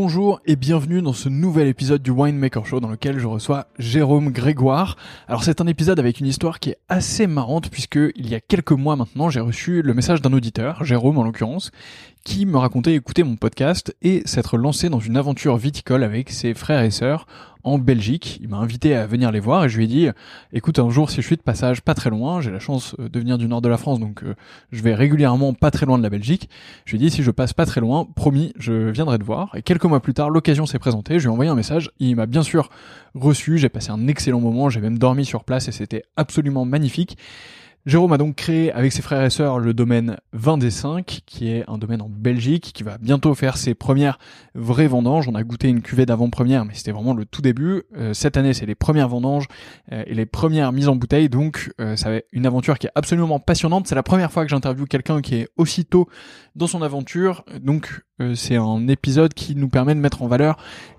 Bonjour et bienvenue dans ce nouvel épisode du Winemaker Show dans lequel je reçois Jérôme Grégoire. Alors c'est un épisode avec une histoire qui est assez marrante puisque il y a quelques mois maintenant j'ai reçu le message d'un auditeur, Jérôme en l'occurrence, qui me racontait écouter mon podcast et s'être lancé dans une aventure viticole avec ses frères et sœurs en Belgique. Il m'a invité à venir les voir et je lui ai dit, écoute, un jour, si je suis de passage pas très loin, j'ai la chance euh, de venir du nord de la France, donc euh, je vais régulièrement pas très loin de la Belgique. Je lui ai dit, si je passe pas très loin, promis, je viendrai te voir. Et quelques mois plus tard, l'occasion s'est présentée, je lui ai envoyé un message, il m'a bien sûr reçu, j'ai passé un excellent moment, j'ai même dormi sur place et c'était absolument magnifique. Jérôme a donc créé avec ses frères et sœurs le domaine 20 des 5, qui est un domaine en Belgique, qui va bientôt faire ses premières vraies vendanges. On a goûté une cuvée d'avant-première, mais c'était vraiment le tout début. Euh, cette année, c'est les premières vendanges euh, et les premières mises en bouteille, donc euh, ça va être une aventure qui est absolument passionnante. C'est la première fois que j'interviewe quelqu'un qui est aussitôt dans son aventure, donc c'est un épisode qui nous permet de mettre en valeur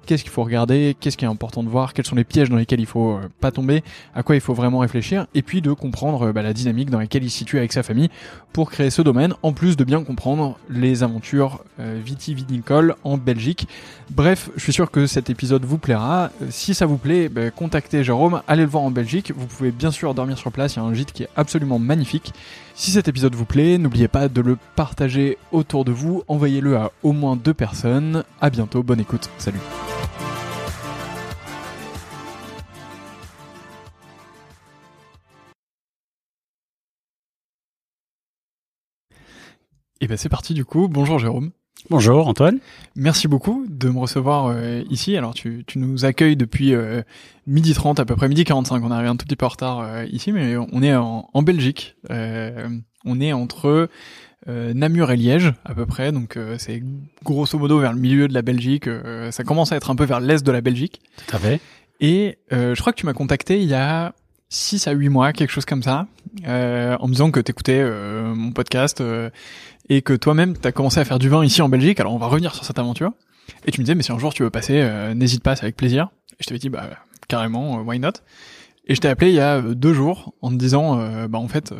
qu'est-ce qu'il faut regarder, qu'est-ce qui est important de voir, quels sont les pièges dans lesquels il faut euh, pas tomber, à quoi il faut vraiment réfléchir, et puis de comprendre euh, bah, la dynamique dans laquelle il se situe avec sa famille pour créer ce domaine, en plus de bien comprendre les aventures euh, vitivinicoles en Belgique. Bref, je suis sûr que cet épisode vous plaira. Si ça vous plaît, bah, contactez Jérôme, allez le voir en Belgique. Vous pouvez bien sûr dormir sur place, il y a un gîte qui est absolument magnifique. Si cet épisode vous plaît, n'oubliez pas de le partager autour de vous, envoyez-le à au moins deux personnes. À bientôt, bonne écoute, salut. Et ben c'est parti du coup. Bonjour Jérôme. Bonjour Antoine. Merci beaucoup de me recevoir euh, ici. Alors tu, tu, nous accueilles depuis euh, midi 30 à peu près midi 45. On est arrivé un tout petit peu en retard euh, ici, mais on est en, en Belgique. on est entre Namur et Liège à peu près. Donc c'est grosso modo vers le milieu de la Belgique. ça commence à être un peu vers l'est de la Belgique. Tout à fait. Et je crois que tu m'as contacté il y a 6 à 8 mois, quelque chose comme ça, en me disant que tu écoutais mon podcast et que toi-même t'as commencé à faire du vin ici en Belgique. Alors on va revenir sur cette aventure. Et tu me disais mais si un jour tu veux passer, euh, n'hésite pas, c'est avec plaisir. Et je t'avais dit bah carrément, euh, why not? Et je t'ai appelé il y a euh, deux jours en te disant bah en fait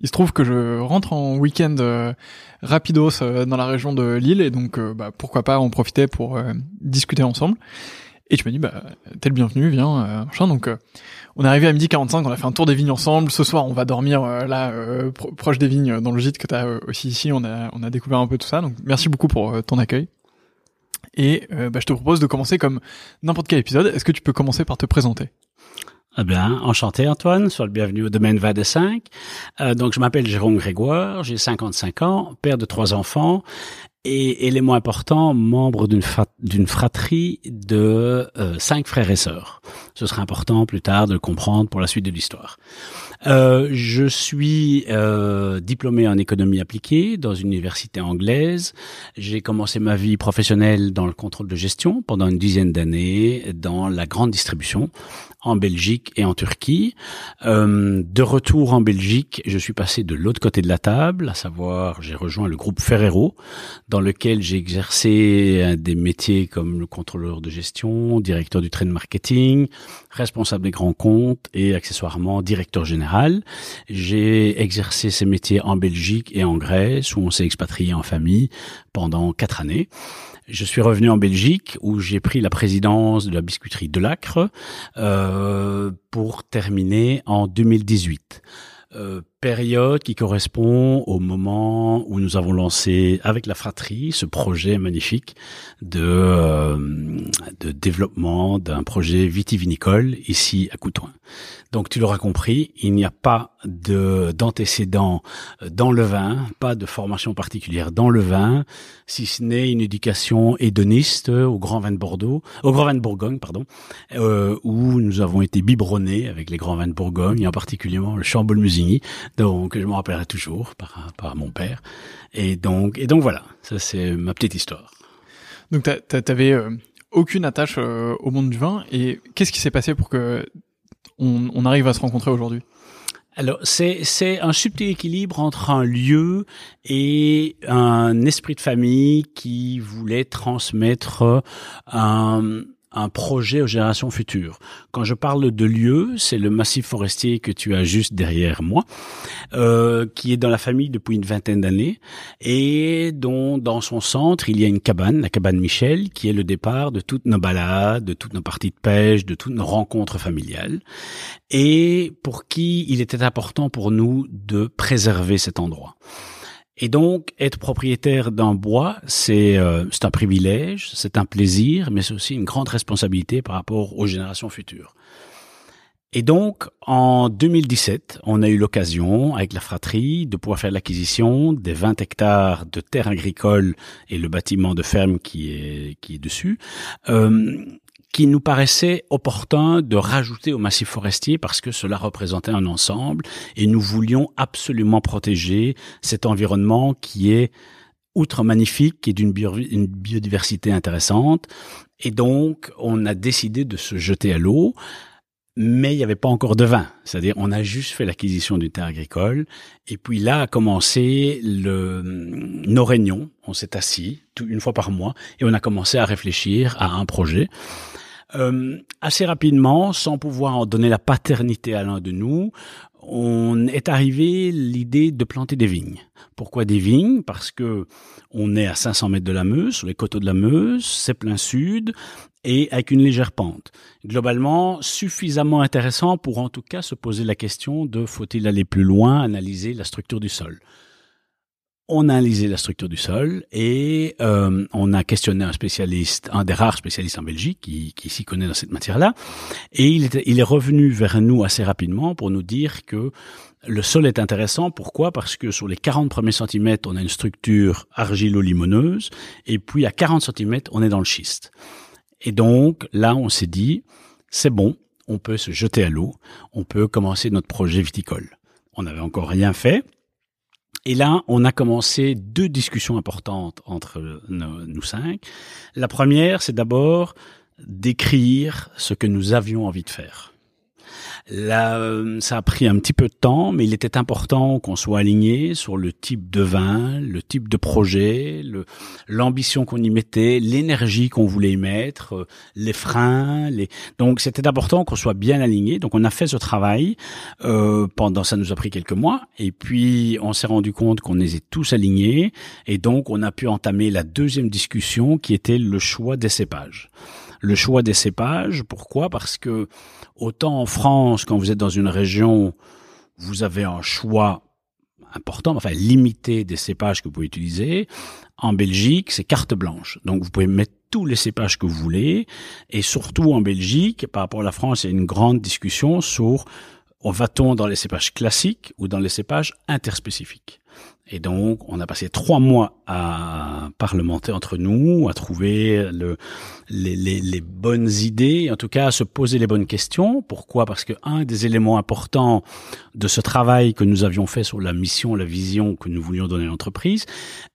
il se trouve que je rentre en week-end rapidos dans la région de Lille et donc bah pourquoi pas en profiter pour discuter ensemble. Et tu m'as dit bah t'es le bienvenu, viens machin donc on est arrivé à midi 45, on a fait un tour des vignes ensemble. Ce soir, on va dormir euh, là, euh, proche des vignes, dans le gîte que tu as euh, aussi ici. On a, on a découvert un peu tout ça. Donc, merci beaucoup pour ton accueil. Et bah, je te propose de commencer comme n'importe quel épisode. Est-ce que tu peux commencer par te présenter? Eh bien, enchanté Antoine, sois le bienvenu au domaine 25. Euh, donc, je m'appelle Jérôme Grégoire, j'ai 55 ans, père de trois enfants et élément important, membre d'une fratrie de euh, cinq frères et sœurs. Ce sera important plus tard de le comprendre pour la suite de l'histoire. Euh, je suis euh, diplômé en économie appliquée dans une université anglaise. J'ai commencé ma vie professionnelle dans le contrôle de gestion pendant une dizaine d'années dans la grande distribution en Belgique et en Turquie. Euh, de retour en Belgique, je suis passé de l'autre côté de la table, à savoir j'ai rejoint le groupe Ferrero, dans lequel j'ai exercé des métiers comme le contrôleur de gestion, directeur du trade marketing, responsable des grands comptes et accessoirement directeur général. J'ai exercé ces métiers en Belgique et en Grèce, où on s'est expatrié en famille pendant quatre années. Je suis revenu en Belgique où j'ai pris la présidence de la biscuiterie de l'Acre euh, pour terminer en 2018. Euh, période qui correspond au moment où nous avons lancé avec la fratrie ce projet magnifique de, euh, de développement d'un projet vitivinicole ici à Coutouin. Donc tu l'auras compris, il n'y a pas de d'antécédents dans le vin, pas de formation particulière dans le vin, si ce n'est une éducation hédoniste au Grand Vin de Bordeaux, au Grand Vin de Bourgogne, pardon, euh, où nous avons été biberonnés avec les grands vins de Bourgogne, et en particulier le Chambol-Musigny, donc je me rappellerai toujours par, par mon père. Et donc, et donc voilà, ça c'est ma petite histoire. Donc t'avais euh, aucune attache euh, au monde du vin, et qu'est-ce qui s'est passé pour que on, arrive à se rencontrer aujourd'hui? Alors, c'est, c'est un subtil équilibre entre un lieu et un esprit de famille qui voulait transmettre un, un projet aux générations futures. Quand je parle de lieu, c'est le massif forestier que tu as juste derrière moi, euh, qui est dans la famille depuis une vingtaine d'années et dont dans son centre il y a une cabane, la cabane Michel, qui est le départ de toutes nos balades, de toutes nos parties de pêche, de toutes nos rencontres familiales, et pour qui il était important pour nous de préserver cet endroit. Et donc, être propriétaire d'un bois, c'est euh, un privilège, c'est un plaisir, mais c'est aussi une grande responsabilité par rapport aux générations futures. Et donc, en 2017, on a eu l'occasion, avec la fratrie, de pouvoir faire l'acquisition des 20 hectares de terres agricoles et le bâtiment de ferme qui est, qui est dessus, euh, qui nous paraissait opportun de rajouter au massif forestier parce que cela représentait un ensemble et nous voulions absolument protéger cet environnement qui est outre magnifique, qui est d'une biodiversité intéressante. Et donc, on a décidé de se jeter à l'eau mais il n'y avait pas encore de vin. C'est-à-dire, on a juste fait l'acquisition d'une terre agricole, et puis là a commencé le, nos réunions. On s'est assis une fois par mois, et on a commencé à réfléchir à un projet. Euh, assez rapidement, sans pouvoir en donner la paternité à l'un de nous, on est arrivé l'idée de planter des vignes. Pourquoi des vignes? Parce que on est à 500 mètres de la Meuse, sur les coteaux de la Meuse, c'est plein sud, et avec une légère pente. Globalement, suffisamment intéressant pour en tout cas se poser la question de faut-il aller plus loin, analyser la structure du sol. On a analysé la structure du sol et euh, on a questionné un spécialiste, un des rares spécialistes en Belgique qui, qui s'y connaît dans cette matière-là. Et il, était, il est revenu vers nous assez rapidement pour nous dire que le sol est intéressant. Pourquoi? Parce que sur les 40 premiers centimètres, on a une structure argilo-limoneuse et puis à 40 centimètres, on est dans le schiste. Et donc là, on s'est dit, c'est bon, on peut se jeter à l'eau, on peut commencer notre projet viticole. On n'avait encore rien fait. Et là, on a commencé deux discussions importantes entre nous cinq. La première, c'est d'abord d'écrire ce que nous avions envie de faire. Là, euh, ça a pris un petit peu de temps, mais il était important qu'on soit aligné sur le type de vin, le type de projet, l'ambition qu'on y mettait, l'énergie qu'on voulait y mettre, euh, les freins. Les... Donc, c'était important qu'on soit bien aligné. Donc, on a fait ce travail euh, pendant, ça nous a pris quelques mois, et puis on s'est rendu compte qu'on était tous alignés, et donc on a pu entamer la deuxième discussion qui était le choix des cépages le choix des cépages. Pourquoi? Parce que autant en France, quand vous êtes dans une région, vous avez un choix important, enfin limité des cépages que vous pouvez utiliser. En Belgique, c'est carte blanche. Donc vous pouvez mettre tous les cépages que vous voulez. Et surtout en Belgique, par rapport à la France, il y a une grande discussion sur va-t-on dans les cépages classiques ou dans les cépages interspécifiques? Et donc, on a passé trois mois à parlementer entre nous, à trouver le, les, les, les, bonnes idées, en tout cas à se poser les bonnes questions. Pourquoi? Parce que un des éléments importants de ce travail que nous avions fait sur la mission, la vision que nous voulions donner à l'entreprise,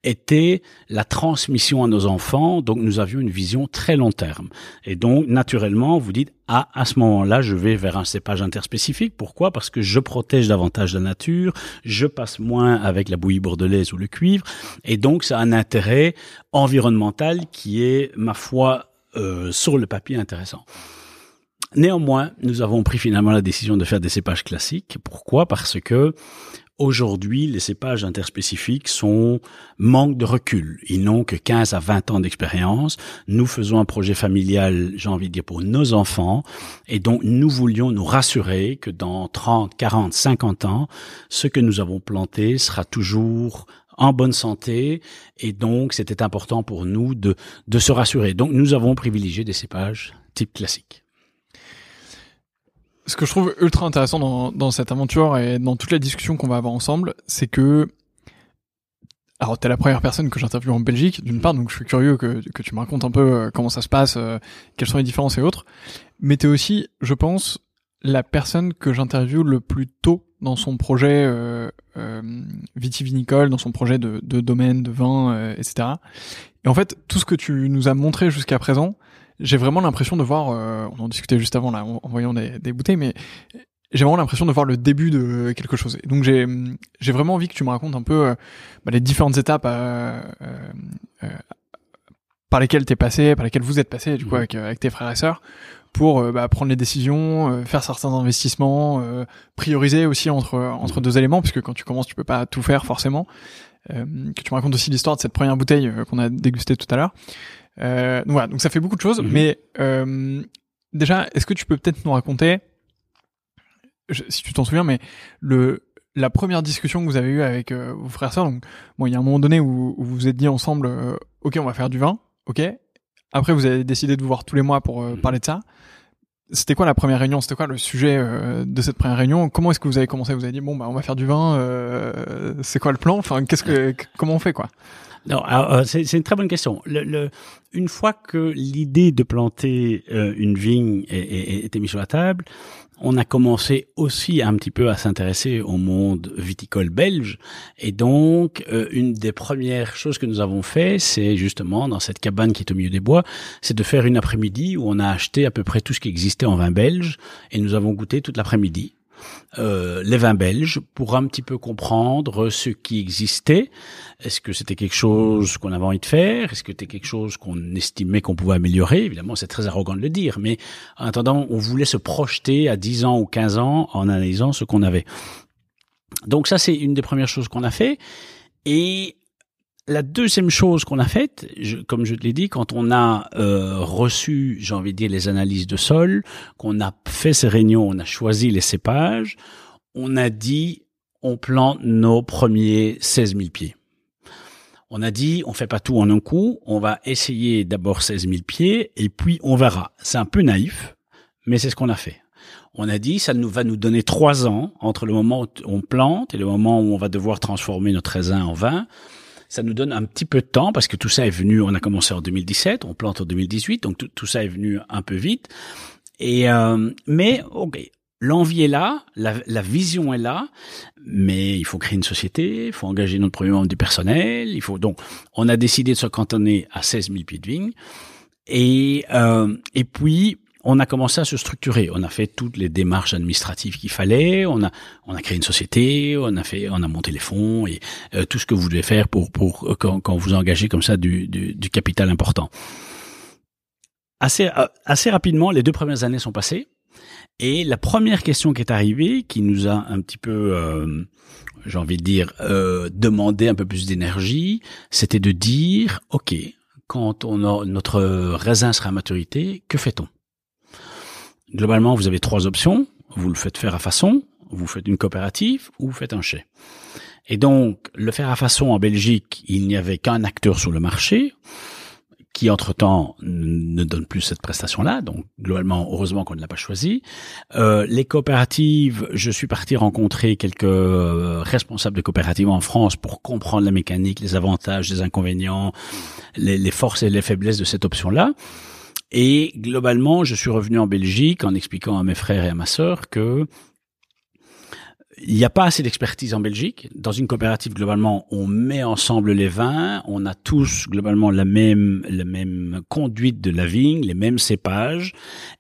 était la transmission à nos enfants. Donc, nous avions une vision très long terme. Et donc, naturellement, vous dites, ah, à ce moment-là, je vais vers un cépage interspécifique. Pourquoi? Parce que je protège davantage la nature, je passe moins avec la bouillie bordelaise ou le cuivre. Et donc, ça a un intérêt environnemental qui est, ma foi, euh, sur le papier intéressant. Néanmoins, nous avons pris finalement la décision de faire des cépages classiques. Pourquoi? Parce que Aujourd'hui, les cépages interspécifiques sont manque de recul. Ils n'ont que 15 à 20 ans d'expérience. Nous faisons un projet familial, j'ai envie de dire, pour nos enfants. Et donc, nous voulions nous rassurer que dans 30, 40, 50 ans, ce que nous avons planté sera toujours en bonne santé. Et donc, c'était important pour nous de, de se rassurer. Donc, nous avons privilégié des cépages type classique ce que je trouve ultra intéressant dans, dans cette aventure et dans toute la discussion qu'on va avoir ensemble, c'est que alors t'es la première personne que j'interviewe en Belgique, d'une part, donc je suis curieux que, que tu me racontes un peu euh, comment ça se passe, euh, quelles sont les différences et autres. Mais t'es aussi, je pense, la personne que j'interviewe le plus tôt dans son projet euh, euh, vitivinicole, dans son projet de, de domaine, de vin, euh, etc. Et en fait, tout ce que tu nous as montré jusqu'à présent, j'ai vraiment l'impression de voir, euh, on en discutait juste avant là, en, voyant des, des, bouteilles, mais j'ai vraiment l'impression de voir le début de quelque chose. Et donc j'ai j'ai vraiment envie que tu me racontes un peu euh, bah, les différentes étapes à, euh, par lesquels t'es passé, par lesquels vous êtes passé du coup Mhm. avec, euh, avec tes frères et sœurs pour euh, bah, prendre les décisions, euh, faire certains investissements, euh, prioriser aussi entre entre Mhm. deux éléments puisque quand tu commences tu peux pas tout faire forcément. Euh, que tu me racontes aussi l'histoire de cette première bouteille euh, qu'on a dégustée tout à l'heure. Euh, donc voilà, donc ça fait beaucoup de choses, Mhm. mais euh, déjà, est-ce que tu peux peut-être nous raconter, je- si tu t'en souviens, mais le la première discussion que vous avez eue avec euh, vos frères et sœurs, donc bon, il y a un moment donné où, où vous vous êtes dit ensemble, euh, ok, on va faire du vin, ok. Après, vous avez décidé de vous voir tous les mois pour euh, Mhm. parler de ça. C'était quoi la première réunion? C'était quoi le sujet de cette première réunion? Comment est-ce que vous avez commencé? Vous avez dit bon bah on va faire du vin. euh, c'est quoi le plan? Enfin qu'est-ce que comment on fait quoi? Non, euh, c'est c'est une très bonne question. Le, le- une fois que l'idée de planter euh, une vigne est- est- était mise sur la table, on a commencé aussi un petit peu à s'intéresser au monde viticole belge. Et donc, euh, une des premières choses que nous avons fait, c'est justement dans cette cabane qui est au milieu des bois, c'est de faire une après-midi où on a acheté à peu près tout ce qui existait en vin belge et nous avons goûté toute l'après-midi. Euh, les vins belges pour un petit peu comprendre ce qui existait. Est-ce que c'était quelque chose qu'on avait envie de faire? Est-ce que c'était quelque chose qu'on estimait qu'on pouvait améliorer? Évidemment, c'est très arrogant de le dire, mais en attendant, on voulait se projeter à 10 ans ou 15 ans en analysant ce qu'on avait. Donc ça, c'est une des premières choses qu'on a fait. Et la deuxième chose qu'on a faite, je- comme je te l'ai dit, quand on a euh, reçu, j'ai envie de dire, les analyses de sol, qu'on a fait ces réunions, on a choisi les cépages, on a dit, on plante nos premiers 16 000 pieds. On a dit, on fait pas tout en un coup, on va essayer d'abord 16 000 pieds et puis on verra. C'est un peu naïf, mais c'est ce qu'on a fait. On a dit, ça nous va nous donner trois ans entre le moment où on plante et le moment où on va devoir transformer notre raisin en vin. Ça nous donne un petit peu de temps parce que tout ça est venu, on a commencé en 2017, on plante en 2018, donc tout, tout ça est venu un peu vite. Et euh, mais ok, l'envie est là, la, la vision est là, mais il faut créer une société, il faut engager notre premier membre du personnel, il faut donc on a décidé de se cantonner à 16 000 pieds de vigne et euh, et puis on a commencé à se structurer. On a fait toutes les démarches administratives qu'il fallait. On a, on a créé une société. On a fait, on a monté les fonds et euh, tout ce que vous devez faire pour, pour quand, quand vous engagez comme ça du, du, du capital important. Assez, euh, assez rapidement, les deux premières années sont passées. Et la première question qui est arrivée, qui nous a un petit peu, euh, j'ai envie de dire, euh, demandé un peu plus d'énergie, c'était de dire, ok, quand on a, notre raisin sera à maturité, que fait-on? Globalement, vous avez trois options. Vous le faites faire à façon, vous faites une coopérative ou vous faites un chai. Et donc, le faire à façon en Belgique, il n'y avait qu'un acteur sur le marché qui, entre-temps, ne donne plus cette prestation-là. Donc, globalement, heureusement qu'on ne l'a pas choisi. Euh, les coopératives, je suis parti rencontrer quelques euh, responsables de coopératives en France pour comprendre la mécanique, les avantages, les inconvénients, les, les forces et les faiblesses de cette option-là. Et globalement, je suis revenu en Belgique en expliquant à mes frères et à ma sœur que il n'y a pas assez d'expertise en Belgique. Dans une coopérative, globalement, on met ensemble les vins, on a tous globalement la même, la même conduite de la vigne, les mêmes cépages,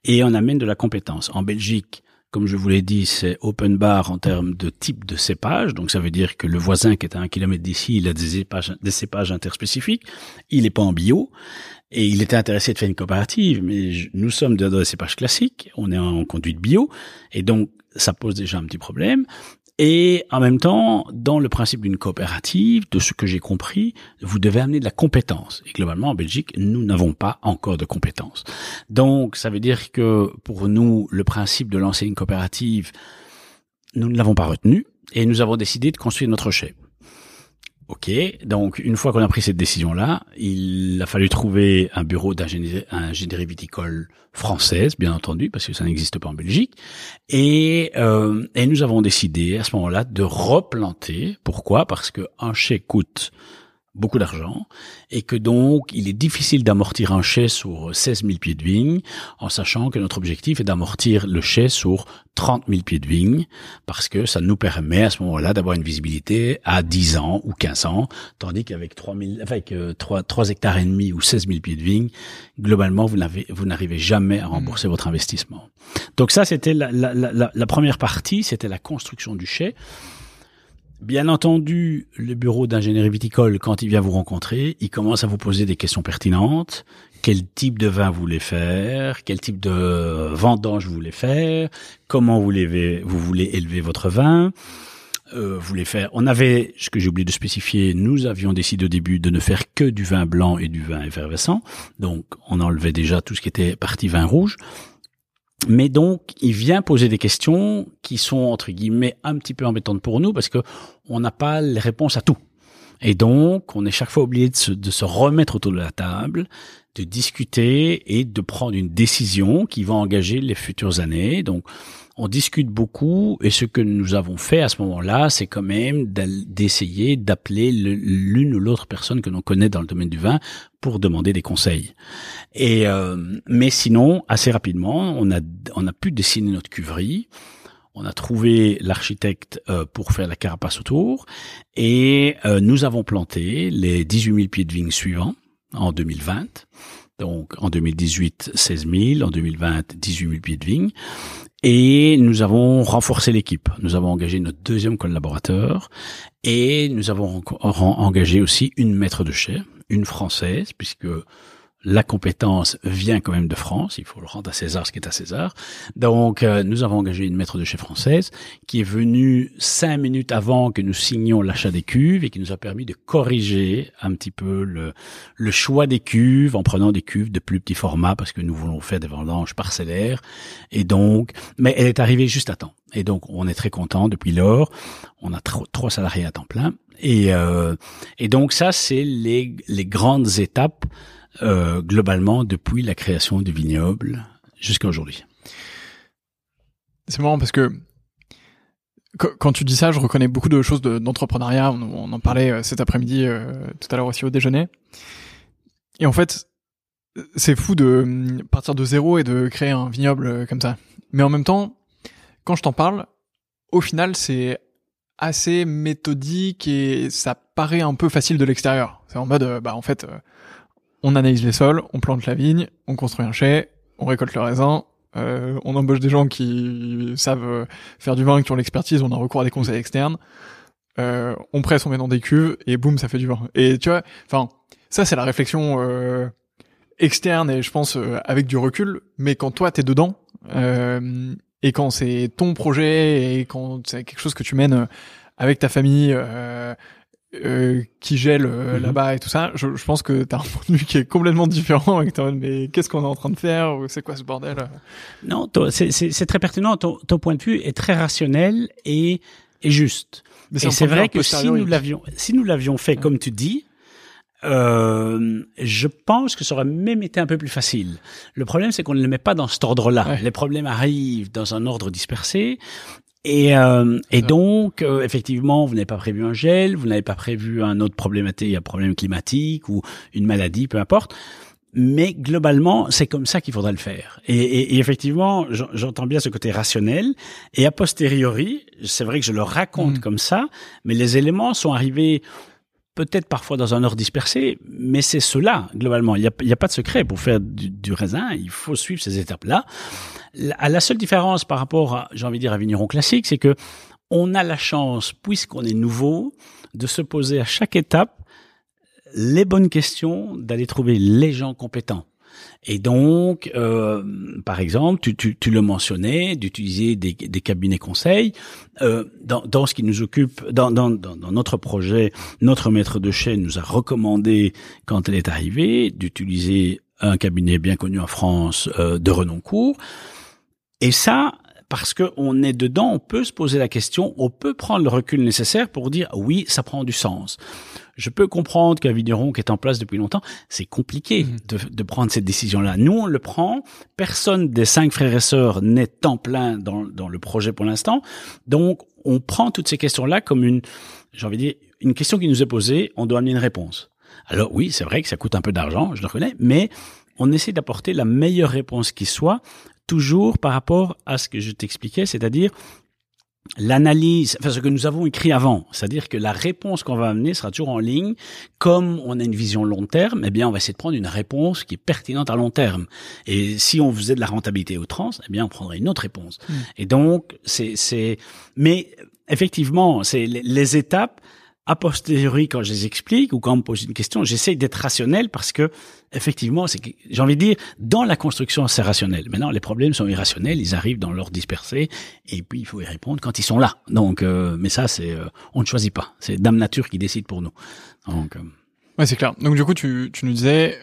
et on amène de la compétence. En Belgique, comme je vous l'ai dit, c'est open bar en termes de type de cépage. Donc, ça veut dire que le voisin qui est à un kilomètre d'ici, il a des cépages, des cépages interspécifiques. Il n'est pas en bio. Et il était intéressé de faire une coopérative, mais nous sommes dans des cépages classiques, on est en conduite bio, et donc ça pose déjà un petit problème. Et en même temps, dans le principe d'une coopérative, de ce que j'ai compris, vous devez amener de la compétence. Et globalement, en Belgique, nous n'avons pas encore de compétences. Donc, ça veut dire que pour nous, le principe de lancer une coopérative, nous ne l'avons pas retenu, et nous avons décidé de construire notre chai. Ok, donc une fois qu'on a pris cette décision-là, il a fallu trouver un bureau d'ingénierie viticole française, bien entendu, parce que ça n'existe pas en Belgique. Et, euh, et nous avons décidé à ce moment-là de replanter. Pourquoi? Parce que un chai coûte beaucoup d'argent et que donc il est difficile d'amortir un chai sur 16 000 pieds de vigne en sachant que notre objectif est d'amortir le chai sur 30 000 pieds de vigne parce que ça nous permet à ce moment-là d'avoir une visibilité à 10 ans ou 15 ans tandis qu'avec 3 000, avec euh, 3, 3 hectares et demi ou 16 000 pieds de vigne globalement vous n'avez vous n'arrivez jamais à rembourser mmh. votre investissement donc ça c'était la, la, la, la première partie c'était la construction du chai Bien entendu, le bureau d'ingénierie viticole, quand il vient vous rencontrer, il commence à vous poser des questions pertinentes. Quel type de vin vous voulez faire? Quel type de vendange vous voulez faire? Comment vous voulez, vous voulez élever votre vin? Euh, voulez faire. On avait, ce que j'ai oublié de spécifier, nous avions décidé au début de ne faire que du vin blanc et du vin effervescent. Donc, on enlevait déjà tout ce qui était partie vin rouge. Mais donc, il vient poser des questions qui sont entre guillemets un petit peu embêtantes pour nous parce que on n'a pas les réponses à tout. Et donc, on est chaque fois obligé de se, de se, remettre autour de la table, de discuter et de prendre une décision qui va engager les futures années. Donc, on discute beaucoup et ce que nous avons fait à ce moment-là, c'est quand même d'essayer d'appeler l'une ou l'autre personne que l'on connaît dans le domaine du vin pour demander des conseils. Et euh, mais sinon, assez rapidement, on a on a pu dessiner notre cuverie. On a trouvé l'architecte euh, pour faire la carapace autour et euh, nous avons planté les 18 000 pieds de vigne suivants en 2020. Donc en 2018, 16 000, en 2020, 18 000 pieds de vigne. Et nous avons renforcé l'équipe. Nous avons engagé notre deuxième collaborateur et nous avons engagé aussi une maître de chai, une française, puisque la compétence vient quand même de France, il faut le rendre à César ce qui est à César. Donc euh, nous avons engagé une maître de chef française qui est venue cinq minutes avant que nous signions l'achat des cuves et qui nous a permis de corriger un petit peu le, le choix des cuves en prenant des cuves de plus petit format parce que nous voulons faire des vendanges parcellaires. Et donc, mais elle est arrivée juste à temps. Et donc on est très content depuis lors. On a trois salariés à temps plein. Et, euh, et donc ça, c'est les, les grandes étapes euh, globalement depuis la création du vignoble jusqu'à aujourd'hui. C'est marrant parce que quand tu dis ça, je reconnais beaucoup de choses d'entrepreneuriat. on, en parlait euh, cet après-midi, euh, tout à l'heure aussi au déjeuner. Et en fait, c'est fou de hum, partir de zéro et de créer un vignoble comme ça. Mais en même temps, quand je t'en parle, au final, c'est assez méthodique et ça paraît un peu facile de l'extérieur. C'est en mode, bah en fait, on analyse les sols, on plante la vigne, on construit un chai, on récolte le raisin, euh, on embauche des gens qui savent euh, faire du vin, qui ont l'expertise, on a recours à des conseils externes, euh, on presse, on met dans des cuves et boum, ça fait du vin. Et tu vois, enfin, ça c'est la réflexion euh, externe et je pense avec du recul. Mais quand toi t'es dedans et quand c'est ton projet et quand c'est quelque chose que tu mènes avec ta famille, euh, qui gèle euh, mhm. là-bas et tout ça, je, je pense que t'as un point de vue qui est complètement différent. Et mais qu'est-ce qu'on est en train de faire C'est quoi ce bordel Non, c'est très pertinent. Ton, ton, point de vue est très rationnel et, et juste. Mais et c'est vrai que si nous l'avions, si nous l'avions fait comme tu dis, euh, je pense que ça aurait même été un peu plus facile. Le problème, c'est qu'on ne le met pas dans cet ordre-là. Les problèmes arrivent dans un ordre dispersé. Et, euh, et donc, euh, effectivement, vous n'avez pas prévu un gel, vous n'avez pas prévu un autre problématique, un problème climatique ou une maladie, peu importe. Mais globalement, c'est comme ça qu'il faudra le faire. Et, et, et effectivement, j'entends bien ce côté rationnel. Et a posteriori, c'est vrai que je le raconte mm. comme ça, mais les éléments sont arrivés peut-être parfois dans un ordre dispersé, mais c'est cela, globalement. Il n'y a, a, pas de secret. Pour faire du, du raisin, il faut suivre ces étapes-là. La, la seule différence par rapport, à, j'ai envie de dire, à vigneron classique, c'est que on a la chance, puisqu'on est nouveau, de se poser à chaque étape les bonnes questions, d'aller trouver les gens compétents. Et donc, euh, par exemple, tu, tu, tu le mentionnais, d'utiliser des, des, cabinets conseils. Euh, dans, dans, ce qui nous occupe, dans, dans, dans, notre projet, notre maître de chaîne nous a recommandé, quand elle est arrivée, d'utiliser un cabinet bien connu en France euh, de Renoncourt. Et ça, parce qu'on est dedans, on peut se poser la question, on peut prendre le recul nécessaire pour dire oui, ça prend du sens. Je peux comprendre qu'un vigneron qui est en place depuis longtemps, c'est compliqué mmh. de, de, prendre cette décision-là. Nous, on le prend. Personne des cinq frères et sœurs n'est en plein dans, dans le projet pour l'instant. Donc, on prend toutes ces questions-là comme une, j'ai envie de dire, une question qui nous est posée, on doit amener une réponse. Alors oui, c'est vrai que ça coûte un peu d'argent, je le reconnais, mais on essaie d'apporter la meilleure réponse qui soit toujours par rapport à ce que je t'expliquais, c'est-à-dire l'analyse, enfin ce que nous avons écrit avant, c'est-à-dire que la réponse qu'on va amener sera toujours en ligne. Comme on a une vision long terme, eh bien on va essayer de prendre une réponse qui est pertinente à long terme. Et si on faisait de la rentabilité au trans, eh bien on prendrait une autre réponse. Hmm. Et donc c'est c'est mais effectivement, c'est les étapes a posteriori, quand je les explique ou quand on me pose une question, j'essaye d'être rationnel parce que, effectivement, c'est j'ai envie de dire, dans la construction, c'est rationnel. Maintenant, les problèmes sont irrationnels, ils arrivent dans l'ordre dispersé, et puis il faut y répondre quand ils sont là. Donc, euh, mais ça, c'est, euh, on ne choisit pas. C'est Dame Nature qui décide pour nous. Donc, euh, Ouais, c'est clair. Donc du coup, tu, tu nous disais,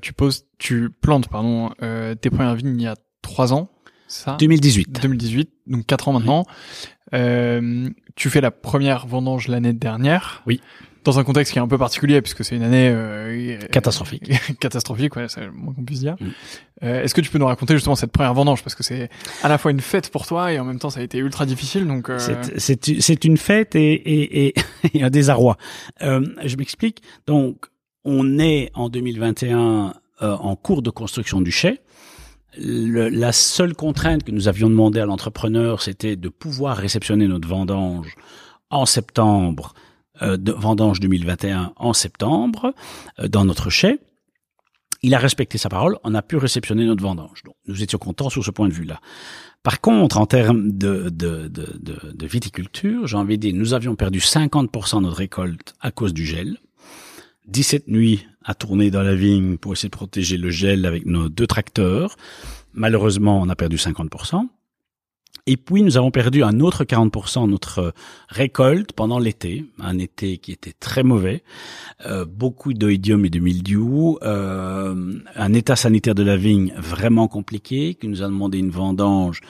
tu poses, tu plantes, pardon, tes premières vignes il y a trois ans, ça? 2018. 2018, donc quatre ans maintenant. Euh, tu fais la première vendange l'année dernière. Oui. Dans un contexte qui est un peu particulier puisque c'est une année euh, catastrophique. catastrophique, ouais, c'est le moins qu'on puisse dire. Euh, Est-ce que tu peux nous raconter justement cette première vendange? Parce que c'est à la fois une fête pour toi et en même temps ça a été ultra difficile donc. Euh... C'est une fête et, et, et, et un désarroi. Euh, je m'explique. Donc on est en 2021 euh, en cours de construction du chai le, la seule contrainte que nous avions demandé à l'entrepreneur, c'était de pouvoir réceptionner notre vendange en septembre, euh, vendange 2021 en septembre, euh, dans notre chai. Il a respecté sa parole, on a pu réceptionner notre vendange. Nous étions contents sur ce point de vue-là. Par contre, en termes de, de viticulture, j'ai envie de dire, nous avions perdu 50% de notre récolte à cause du gel. 17 nuits à tourner dans la vigne pour essayer de protéger le gel avec nos deux tracteurs. Malheureusement, on a perdu 50%. Et puis, nous avons perdu un autre 40% de notre récolte pendant l'été, un été qui était très mauvais, euh, beaucoup d'oïdium et de mildiou, euh, un état sanitaire de la vigne vraiment compliqué, qui nous a demandé une vendange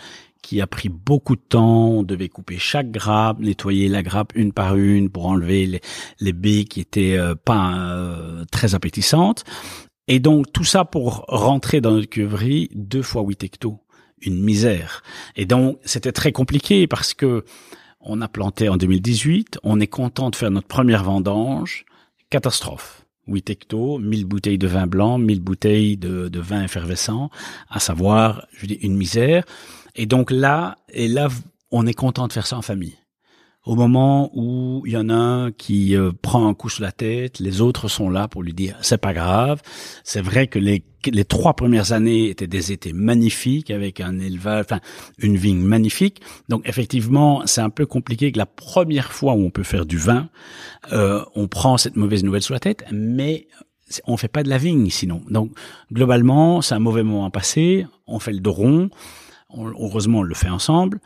qui a pris beaucoup de temps. On devait couper chaque grappe, nettoyer la grappe une par une pour enlever les, les baies qui étaient euh, pas euh, très appétissantes. Et donc tout ça pour rentrer dans notre cuverie deux fois huit hectos, une misère. Et donc c'était très compliqué parce que on a planté en 2018, on est content de faire notre première vendange, catastrophe. 8 hectos, 1000 bouteilles de vin blanc, 1000 bouteilles de, de vin effervescent, à savoir, je dis, une misère. Et donc là, et là, on est content de faire ça en famille. Au moment où il y en a un qui euh, prend un coup sur la tête, les autres sont là pour lui dire c'est pas grave. C'est vrai que les, les trois premières années étaient des étés magnifiques avec un élevage, enfin une vigne magnifique. Donc effectivement, c'est un peu compliqué que la première fois où on peut faire du vin, euh, on prend cette mauvaise nouvelle sur la tête, mais on fait pas de la vigne sinon. Donc globalement, c'est un mauvais moment à passer. On fait le dos rond heureusement, on le fait ensemble.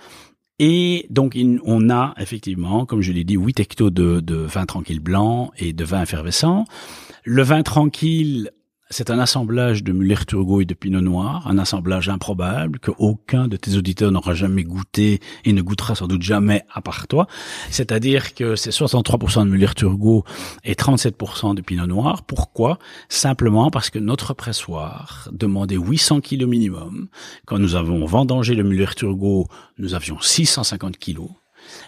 Et donc, on a effectivement, comme je l'ai dit, 8 hectos de, de vin tranquille blanc et de vin effervescent. Le vin tranquille, c'est un assemblage de Muller-Turgot et de Pinot Noir, un assemblage improbable que aucun de tes auditeurs n'aura jamais goûté et ne goûtera sans doute jamais à part toi. C'est-à-dire que c'est 63% de Muller-Turgot et 37% de Pinot Noir. Pourquoi? Simplement parce que notre pressoir demandait 800 kilos minimum. Quand nous avons vendangé le Muller-Turgot, nous avions 650 kilos.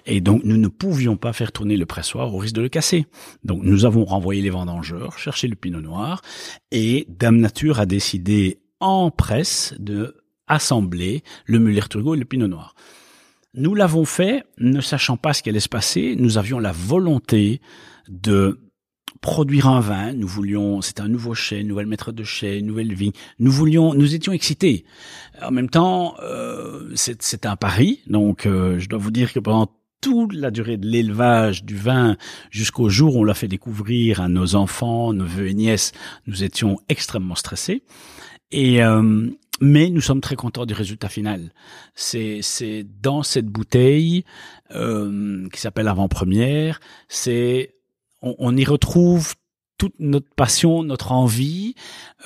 Et donc, nous ne pouvions pas faire tourner le pressoir au risque de le casser. Donc, nous avons renvoyé les vendangeurs, chercher le pinot noir, et Dame Nature a décidé en presse de assembler le Muller-Turgot et le pinot noir. Nous l'avons fait, ne sachant pas ce qui allait se passer. Nous avions la volonté de produire un vin. Nous voulions, c'était un nouveau chai, nouvelle maître de chai, nouvelle vigne. Nous voulions, nous étions excités. En même temps, euh, c'était un pari. Donc, euh, je dois vous dire que pendant toute la durée de l'élevage du vin jusqu'au jour où on l'a fait découvrir à nos enfants, neveux et nièces, nous étions extrêmement stressés. Et euh, mais nous sommes très contents du résultat final. C'est c'est dans cette bouteille euh, qui s'appelle avant-première, c'est on, y retrouve toute notre passion, notre envie,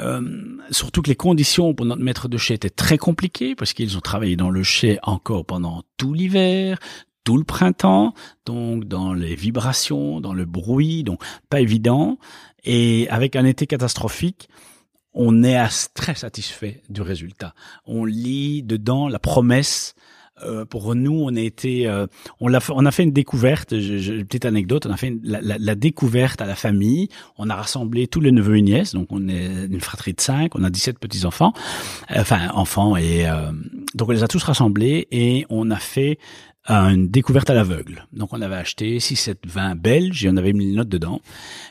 euh, surtout que les conditions pour notre maître de chai étaient très compliquées parce qu'ils ont travaillé dans le chai encore pendant tout l'hiver, tout le printemps, donc dans les vibrations, dans le bruit, donc pas évident. Et avec un été catastrophique, on est très satisfait du résultat. On lit dedans la promesse euh, pour nous, on a été, euh, on, a fait, on a fait une découverte. Je, petite anecdote, on a fait la, la, découverte à la famille. On a rassemblé tous les neveux et nièces. Donc, on est une fratrie de cinq. On a 17 petits enfants, euh, enfin enfants et donc on les a tous rassemblés et on a fait une découverte à l'aveugle. Donc on avait acheté 6 7 vins belges et on avait mis une note dedans.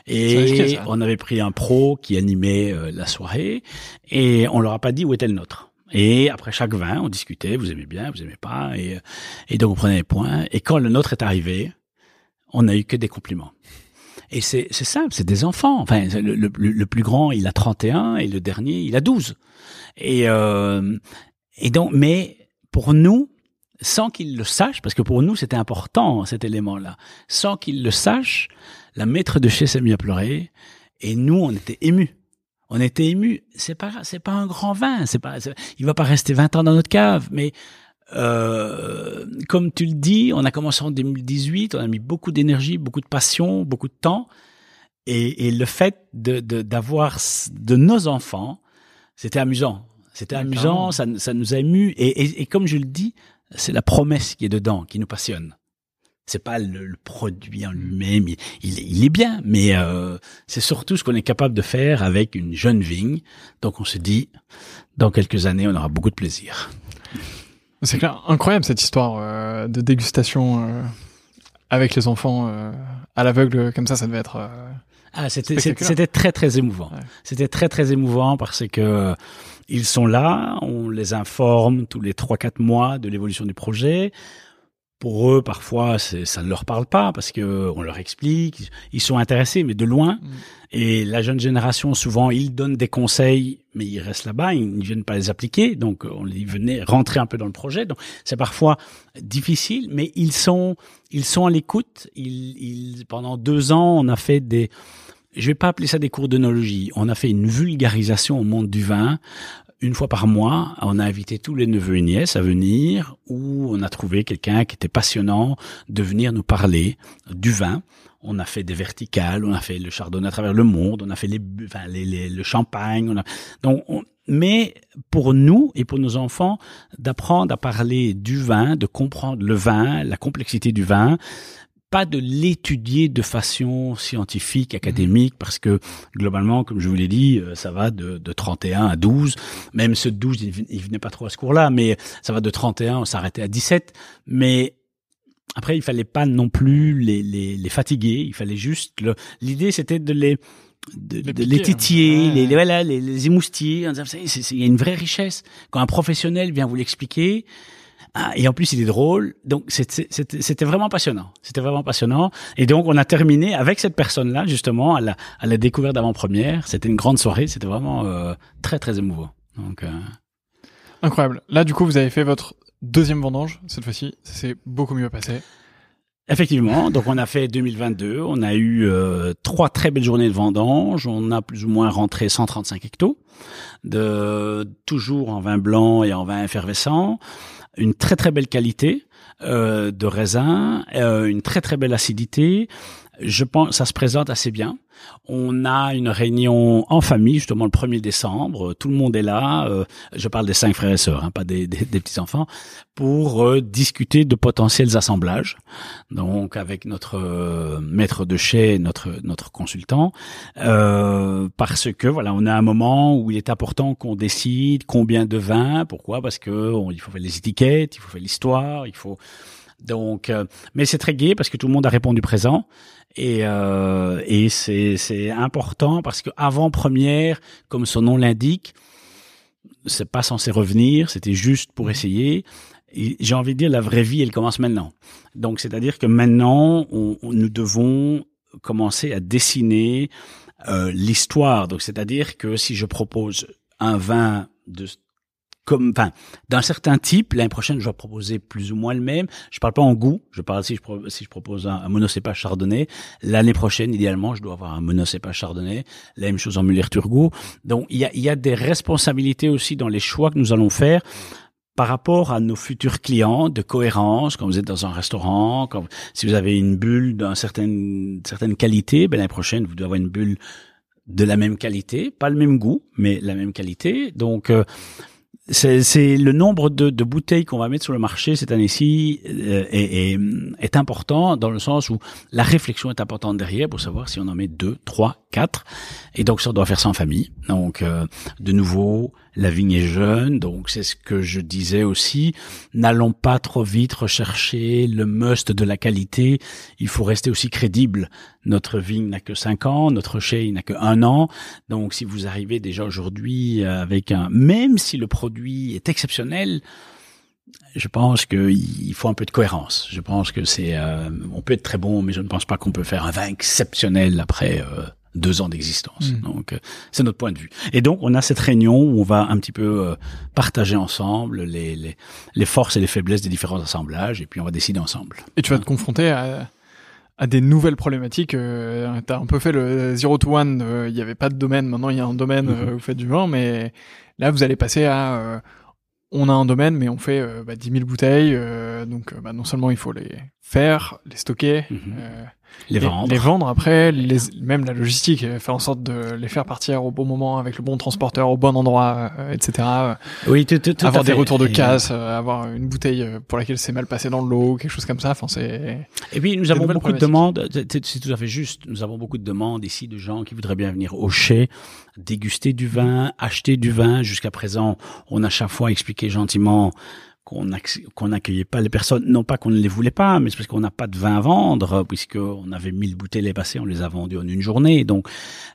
Et on avait pris un pro qui animait la soirée et on leur a pas dit où était le nôtre. Et après chaque vin, on discutait, vous aimez bien, vous aimez pas, et, et donc on prenait les points. Et quand le nôtre est arrivé, on n'a eu que des compliments. Et c'est simple, c'est des enfants. Enfin, le, le, le, plus grand, il a 31 et le dernier, il a 12. Et, euh, et donc, mais pour nous, sans qu'il le sache, parce que pour nous c'était important cet élément-là, sans qu'il le sache, la maître de chez s'est mis à pleurer et nous on était émus. On était émus. C'est pas c'est pas un grand vin, c'est pas il va pas rester 20 ans dans notre cave, mais euh, comme tu le dis, on a commencé en 2018, on a mis beaucoup d'énergie, beaucoup de passion, beaucoup de temps, et, et le fait de d'avoir de, de nos enfants, c'était amusant. C'était amusant, ça, ça, nous a émus, et, et, et, comme je le dis, c'est la promesse qui est dedans qui nous passionne. C'est pas le, produit en lui-même, il, il, est bien, mais euh, c'est surtout ce qu'on est capable de faire avec une jeune vigne. Donc on se dit, dans quelques années, on aura beaucoup de plaisir. C'est clair, incroyable cette histoire euh, de dégustation euh, avec les enfants à l'aveugle comme ça, ça devait être. Ah, c'était c'était très très émouvant. C'était très très émouvant parce que ils sont là, on les informe tous les trois quatre mois de l'évolution du projet. Pour eux, parfois, ça ne leur parle pas parce que on leur explique. Ils sont intéressés, mais de loin. Mm. Et la jeune génération, souvent, ils donnent des conseils, mais ils restent là-bas, ils ne viennent pas les appliquer. Donc, on les venait rentrer un peu dans le projet. Donc, c'est parfois difficile, mais ils sont, ils sont à l'écoute. Ils, ils, pendant deux ans, on a fait des, je vais pas appeler ça des cours d'œnologie. On a fait une vulgarisation au monde du vin. Une fois par mois, on a invité tous les neveux et nièces à venir, où on a trouvé quelqu'un qui était passionnant de venir nous parler du vin. On a fait des verticales, on a fait le chardonnay à travers le monde, on a fait les, enfin, les, le champagne. On a, donc, mais pour nous et pour nos enfants, d'apprendre à parler du vin, de comprendre le vin, la complexité du vin, pas de l'étudier de façon scientifique, académique, parce que globalement, comme je vous l'ai dit, euh, ça va de, de 31 à 12. Même ce 12, il, venait pas trop à ce cours-là, mais ça va de 31, on s'arrêtait à 17. Mais après, il fallait pas non plus les, les, les fatiguer. Il fallait juste l'idée, c'était de les de, de les titiller, hein. les, voilà, les, les émoustiller. Il y a une vraie richesse. Quand un professionnel vient vous l'expliquer, ah, et en plus, il est drôle. Donc, c'était vraiment passionnant. C'était vraiment passionnant. Et donc, on a terminé avec cette personne-là, justement, à la, à la découverte d'avant-première. C'était une grande soirée. C'était vraiment euh, très, très émouvant. Donc, euh... Incroyable. Là, du coup, vous avez fait votre deuxième vendange. Cette fois-ci, c'est beaucoup mieux passé. Effectivement, donc on a fait 2022, on a eu euh, trois très belles journées de vendange, on a plus ou moins rentré 135 hectos, de toujours en vin blanc et en vin effervescent une très très belle qualité euh, de raisin, euh, une très très belle acidité. Je pense ça se présente assez bien. On a une réunion en famille justement le 1er décembre. Tout le monde est là. Euh, je parle des cinq frères et sœurs, hein, pas des, des, des petits enfants, pour euh, discuter de potentiels assemblages. Donc avec notre euh, maître de chez, notre notre consultant, parce que voilà, on a un moment où il est important qu'on décide combien de vins. Pourquoi? Parce que il faut faire les étiquettes, il faut faire l'histoire, il faut donc, mais c'est très gai parce que tout le monde a répondu présent et, euh, et c'est, c'est important parce que avant première, comme son nom l'indique, c'est pas censé revenir, c'était juste pour essayer. j'ai envie de dire la vraie vie, elle commence maintenant. Donc c'est-à-dire que maintenant, on, nous devons commencer à dessiner euh, l'histoire. Donc c'est-à-dire que si je propose un vin de comme, enfin, d'un certain type. L'année prochaine, je vais proposer plus ou moins le même. Je parle pas en goût. Je parle si je, si je propose un, monocépage chardonnay. L'année prochaine, idéalement, je dois avoir un monocépage chardonnay. La même chose en Muller-Turgot. Donc, il y a, y a des responsabilités aussi dans les choix que nous allons faire par rapport à nos futurs clients de cohérence, quand vous êtes dans un restaurant, quand, si vous avez une bulle d'une certaine, certaine qualité, ben l'année prochaine, vous devez avoir une bulle de la même qualité, pas le même goût, mais la même qualité. Donc, euh, c'est le nombre de, de bouteilles qu'on va mettre sur le marché cette année-ci euh, est, est, est, important dans le sens où la réflexion est importante derrière pour savoir si on en met deux, trois, quatre. Et donc ça doit faire ça en famille. Donc euh, de nouveau, la vigne est jeune, donc c'est ce que je disais aussi. N'allons pas trop vite rechercher le must de la qualité. Il faut rester aussi crédible. Notre vigne n'a que cinq ans, notre chai n'a que un an. Donc si vous arrivez déjà aujourd'hui avec un, même si le produit est exceptionnel, je pense qu'il faut un peu de cohérence. Je pense que c'est, euh, on peut être très bon, mais je ne pense pas qu'on peut faire un vin exceptionnel après euh, deux ans d'existence. Mm. Donc, euh, c'est notre point de vue. Et donc, on a cette réunion où on va un petit peu euh, partager ensemble les, les, les forces et les faiblesses des différents assemblages, et puis on va décider ensemble. Et tu vas te confronter à, à des nouvelles problématiques. Euh, T'as un peu fait le zero to one. euh, Il n'y avait pas de domaine. Maintenant, il y a un domaine. Euh, vous faites du vin, mais là, vous allez passer à. euh, on a un domaine, mais on fait euh, bah, 10 000 bouteilles. euh, donc, euh, bah, non seulement il faut les faire, les stocker, Mhm. euh, Les vendre. les vendre après, les, même la logistique, faire en sorte de les faire partir au bon moment avec le bon transporteur, au bon endroit, euh, etc. Oui, tout, tout, tout avoir des fait. retours de casse, euh, avoir une bouteille euh, pour laquelle c'est mal passé dans l'eau, quelque chose comme ça. Enfin, c'est Et puis nous avons beaucoup de demandes, c'est- c'est tout à fait juste, nous avons beaucoup de demandes ici de gens qui voudraient bien venir au chai, déguster du vin, acheter du vin. Jusqu'à présent, on a chaque fois expliqué gentiment qu'on ac- qu'on n'accueillait pas les personnes, non pas qu'on ne les voulait pas, mais c'est parce qu'on n'a pas de vin à vendre, puisque on avait 1000 bouteilles les passées, on les a vendues en une journée. Donc,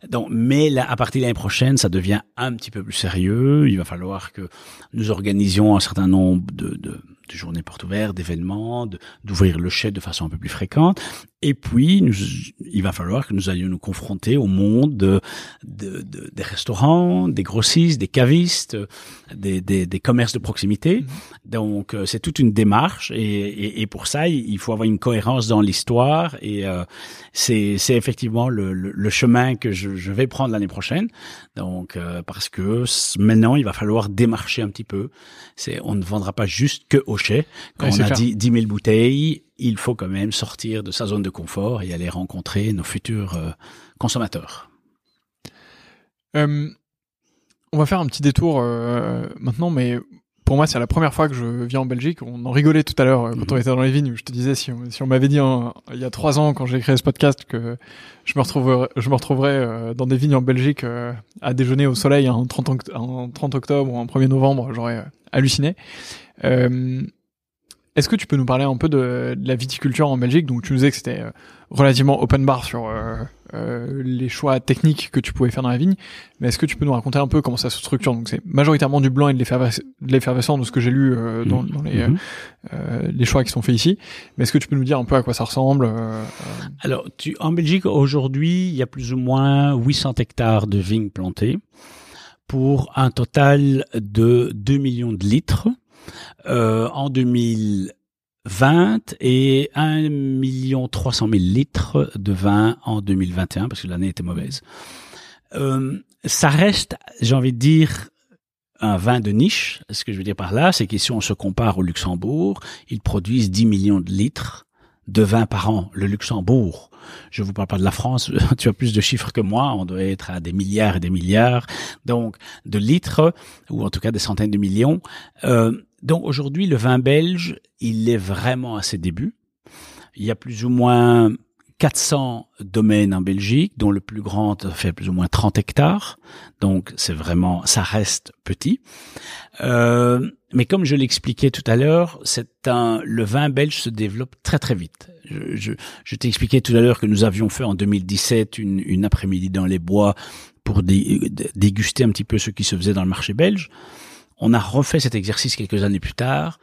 donc mais là, à partir de l'année prochaine, ça devient un petit peu plus sérieux. Il va falloir que nous organisions un certain nombre de, de, de journées portes ouvertes, d'événements, d'ouvrir le chai de façon un peu plus fréquente. Et puis, nous, il va falloir que nous allions nous confronter au monde de, de- de- des restaurants, des grossistes, des cavistes, des, des, des commerces de proximité. Donc, euh, c'est toute une démarche. Et, et, et pour ça, il faut avoir une cohérence dans l'histoire. Et euh, c'est effectivement le, le, le chemin que je, je vais prendre l'année prochaine. Donc, euh, parce que maintenant, il va falloir démarcher un petit peu. On ne vendra pas juste que Quand Ouais, on a clair. 10, 10 000 bouteilles, il faut quand même sortir de sa zone de confort et aller rencontrer nos futurs euh, consommateurs. Euh, on va faire un petit détour euh, maintenant, mais pour moi, c'est la première fois que je viens en Belgique. On en rigolait tout à l'heure quand Mhm. on était dans les vignes. où Je te disais, si on, si on m'avait dit hein, il y a trois ans, quand j'ai créé ce podcast, que je me retrouverais, je me retrouverais euh, dans des vignes en Belgique euh, à déjeuner au soleil un 30, oct- un 30 octobre ou un 1er novembre, j'aurais halluciné. Euh, Est-ce que tu peux nous parler un peu de, de la viticulture en Belgique? Donc, tu nous disais que c'était euh, relativement open bar sur euh, euh, les choix techniques que tu pouvais faire dans la vigne. Mais est-ce que tu peux nous raconter un peu comment ça se structure? Donc, c'est majoritairement du blanc et de l'effervesc- de l'effervescent de ce que j'ai lu euh, dans, dans les, Mhm. les choix qui sont faits ici. Mais est-ce que tu peux nous dire un peu à quoi ça ressemble Alors, tu, en Belgique, aujourd'hui, il y a plus ou moins 800 hectares de vignes plantées pour un total de 2 millions de litres euh, en 2020 et 1 million 300 000 litres de vin en 2021 parce que l'année était mauvaise. Euh, ça reste, j'ai envie de dire, un vin de niche. Ce que je veux dire par là, c'est que si on se compare au Luxembourg, ils produisent 10 millions de litres de vin par an. Le Luxembourg, je vous parle pas de la France, tu as plus de chiffres que moi, on doit être à des milliards et des milliards, donc de litres, ou en tout cas des centaines de millions. Euh, donc aujourd'hui, le vin belge, il est vraiment à ses débuts. Il y a plus ou moins 400 domaines en Belgique, dont le plus grand fait plus ou moins 30 hectares. Donc c'est vraiment, ça reste petit. Euh, mais comme je l'expliquais tout à l'heure, c'est un, le vin belge se développe très très vite. Je, je, je t'ai expliqué tout à l'heure que nous avions fait en 2017 une, une après-midi dans les bois pour dé- dé- déguster un petit peu ce qui se faisait dans le marché belge. On a refait cet exercice quelques années plus tard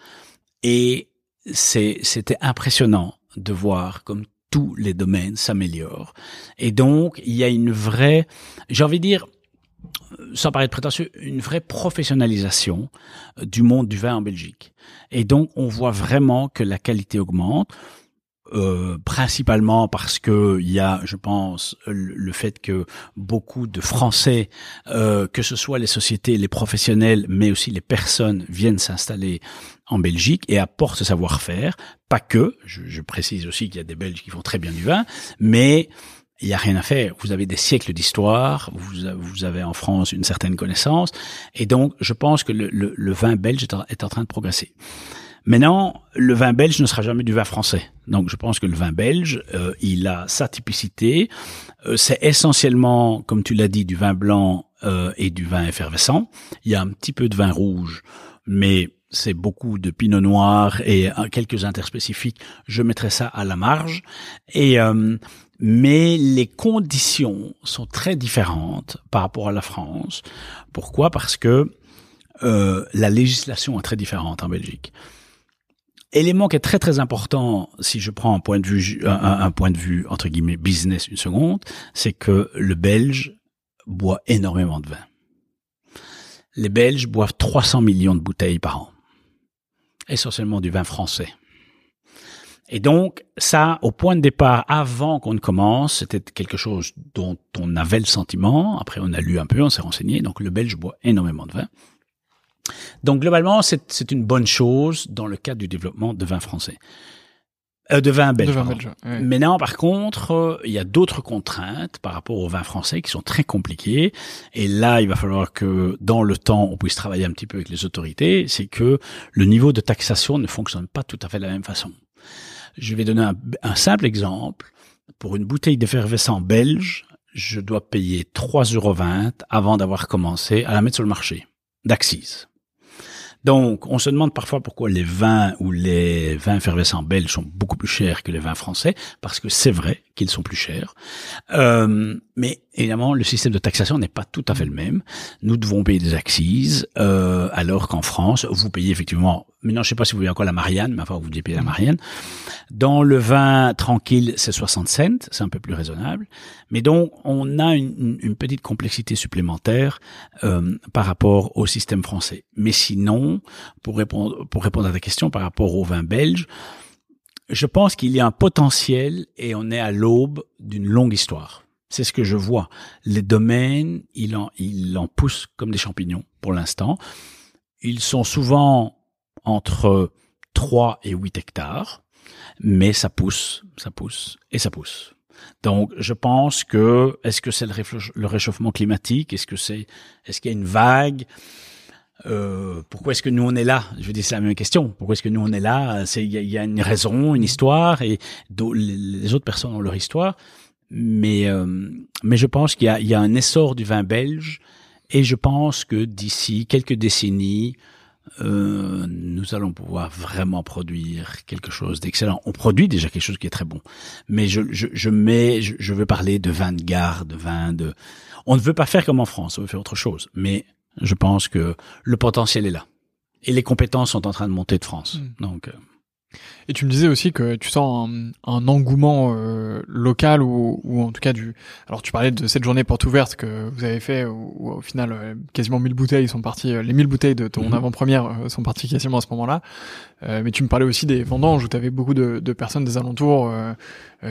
et c'était impressionnant de voir comme tous les domaines s'améliorent. Et donc, il y a une vraie, j'ai envie de dire, sans paraître prétentieux, une vraie professionnalisation euh, du monde du vin en Belgique. Et donc, on voit vraiment que la qualité augmente. Euh, principalement parce que il y a, je pense, le fait que beaucoup de Français, euh, que ce soit les sociétés, les professionnels, mais aussi les personnes, viennent s'installer en Belgique et apportent ce savoir-faire. Pas que, je, je précise aussi qu'il y a des Belges qui font très bien du vin, mais il y a rien à faire. Vous avez des siècles d'histoire, vous, vous avez en France une certaine connaissance, et donc je pense que le, le- le vin belge est en train de progresser. Maintenant, le vin belge ne sera jamais du vin français. Donc, je pense que le vin belge, euh, il a sa typicité. Euh, c'est essentiellement, comme tu l'as dit, du vin blanc euh, et du vin effervescent. Il y a un petit peu de vin rouge, mais c'est beaucoup de pinot noir et euh, quelques interspécifiques. Je mettrai ça à la marge. Et euh, mais les conditions sont très différentes par rapport à la France. Pourquoi? Parce que euh, la législation est très différente en Belgique. Élément qui est très très important, si je prends un point de vue un, point de vue entre guillemets business une seconde, c'est que le Belge boit énormément de vin. Les Belges boivent 300 millions de bouteilles par an, essentiellement du vin français. Et donc, ça, au point de départ, avant qu'on ne commence, c'était quelque chose dont on avait le sentiment. Après, on a lu un peu, on s'est renseigné. Donc, le Belge boit énormément de vin. Donc, globalement, c'est une bonne chose dans le cadre du développement de vin français. Euh, de vin belge. De vin belge, ouais. Maintenant, par contre, euh, il y a d'autres contraintes par rapport au vin français qui sont très compliquées. Et là, il va falloir que dans le temps, on puisse travailler un petit peu avec les autorités. C'est que le niveau de taxation ne fonctionne pas tout à fait de la même façon. Je vais donner un, un simple exemple. Pour une bouteille d'effervescent belge, je dois payer 3,20 euros avant d'avoir commencé à la mettre sur le marché d'axis. Donc, on se demande parfois pourquoi les vins ou les vins effervescents belges sont beaucoup plus chers que les vins français, parce que c'est vrai qu'ils sont plus chers. Euh, mais évidemment, le système de taxation n'est pas tout à fait le même. Nous devons payer des axes, euh, alors qu'en France, vous payez effectivement. Maintenant, je sais pas si vous voulez encore la Marianne, mais enfin, vous devez payer la Marianne. Dans le vin tranquille, c'est 60 cents, c'est un peu plus raisonnable. Mais donc, on a une, une petite complexité supplémentaire euh, par rapport au système français. Mais sinon, pour répondre, pour répondre à ta question par rapport au vin belge, je pense qu'il y a un potentiel et on est à l'aube d'une longue histoire. C'est ce que je vois. Les domaines, il en, il en comme des champignons pour l'instant. Ils sont souvent entre 3 et 8 hectares, mais ça pousse, ça pousse et ça pousse. Donc, je pense que est-ce que c'est le, réchauffement climatique? Est-ce que c'est est-ce qu'il y a une vague? Euh, pourquoi est-ce que nous on est là? Je dire c'est la même question. Pourquoi est-ce que nous on est là? C'est il y, a une raison, une histoire, et les autres personnes ont leur histoire. Mais euh, mais je pense qu'il y a, il y a un essor du vin belge, et je pense que d'ici quelques décennies, euh, nous allons pouvoir vraiment produire quelque chose d'excellent. On produit déjà quelque chose qui est très bon, mais je, je, je mets, je, je, veux parler de vin de garde, de vin de. On ne veut pas faire comme en France, on veut faire autre chose. Mais je pense que le potentiel est là et les compétences sont en train de monter de France. Mmh. Donc. Euh, et tu me disais aussi que tu sens un, un engouement euh, local ou, ou, en tout cas du. Alors tu parlais de cette journée porte ouverte que vous avez fait où, où au final euh, quasiment 1000 bouteilles sont parties, euh, les 1000 bouteilles de ton mmh. avant-première euh, sont parties quasiment à ce moment-là. Euh, mais tu me parlais aussi des vendanges où tu avais beaucoup de, de, personnes des alentours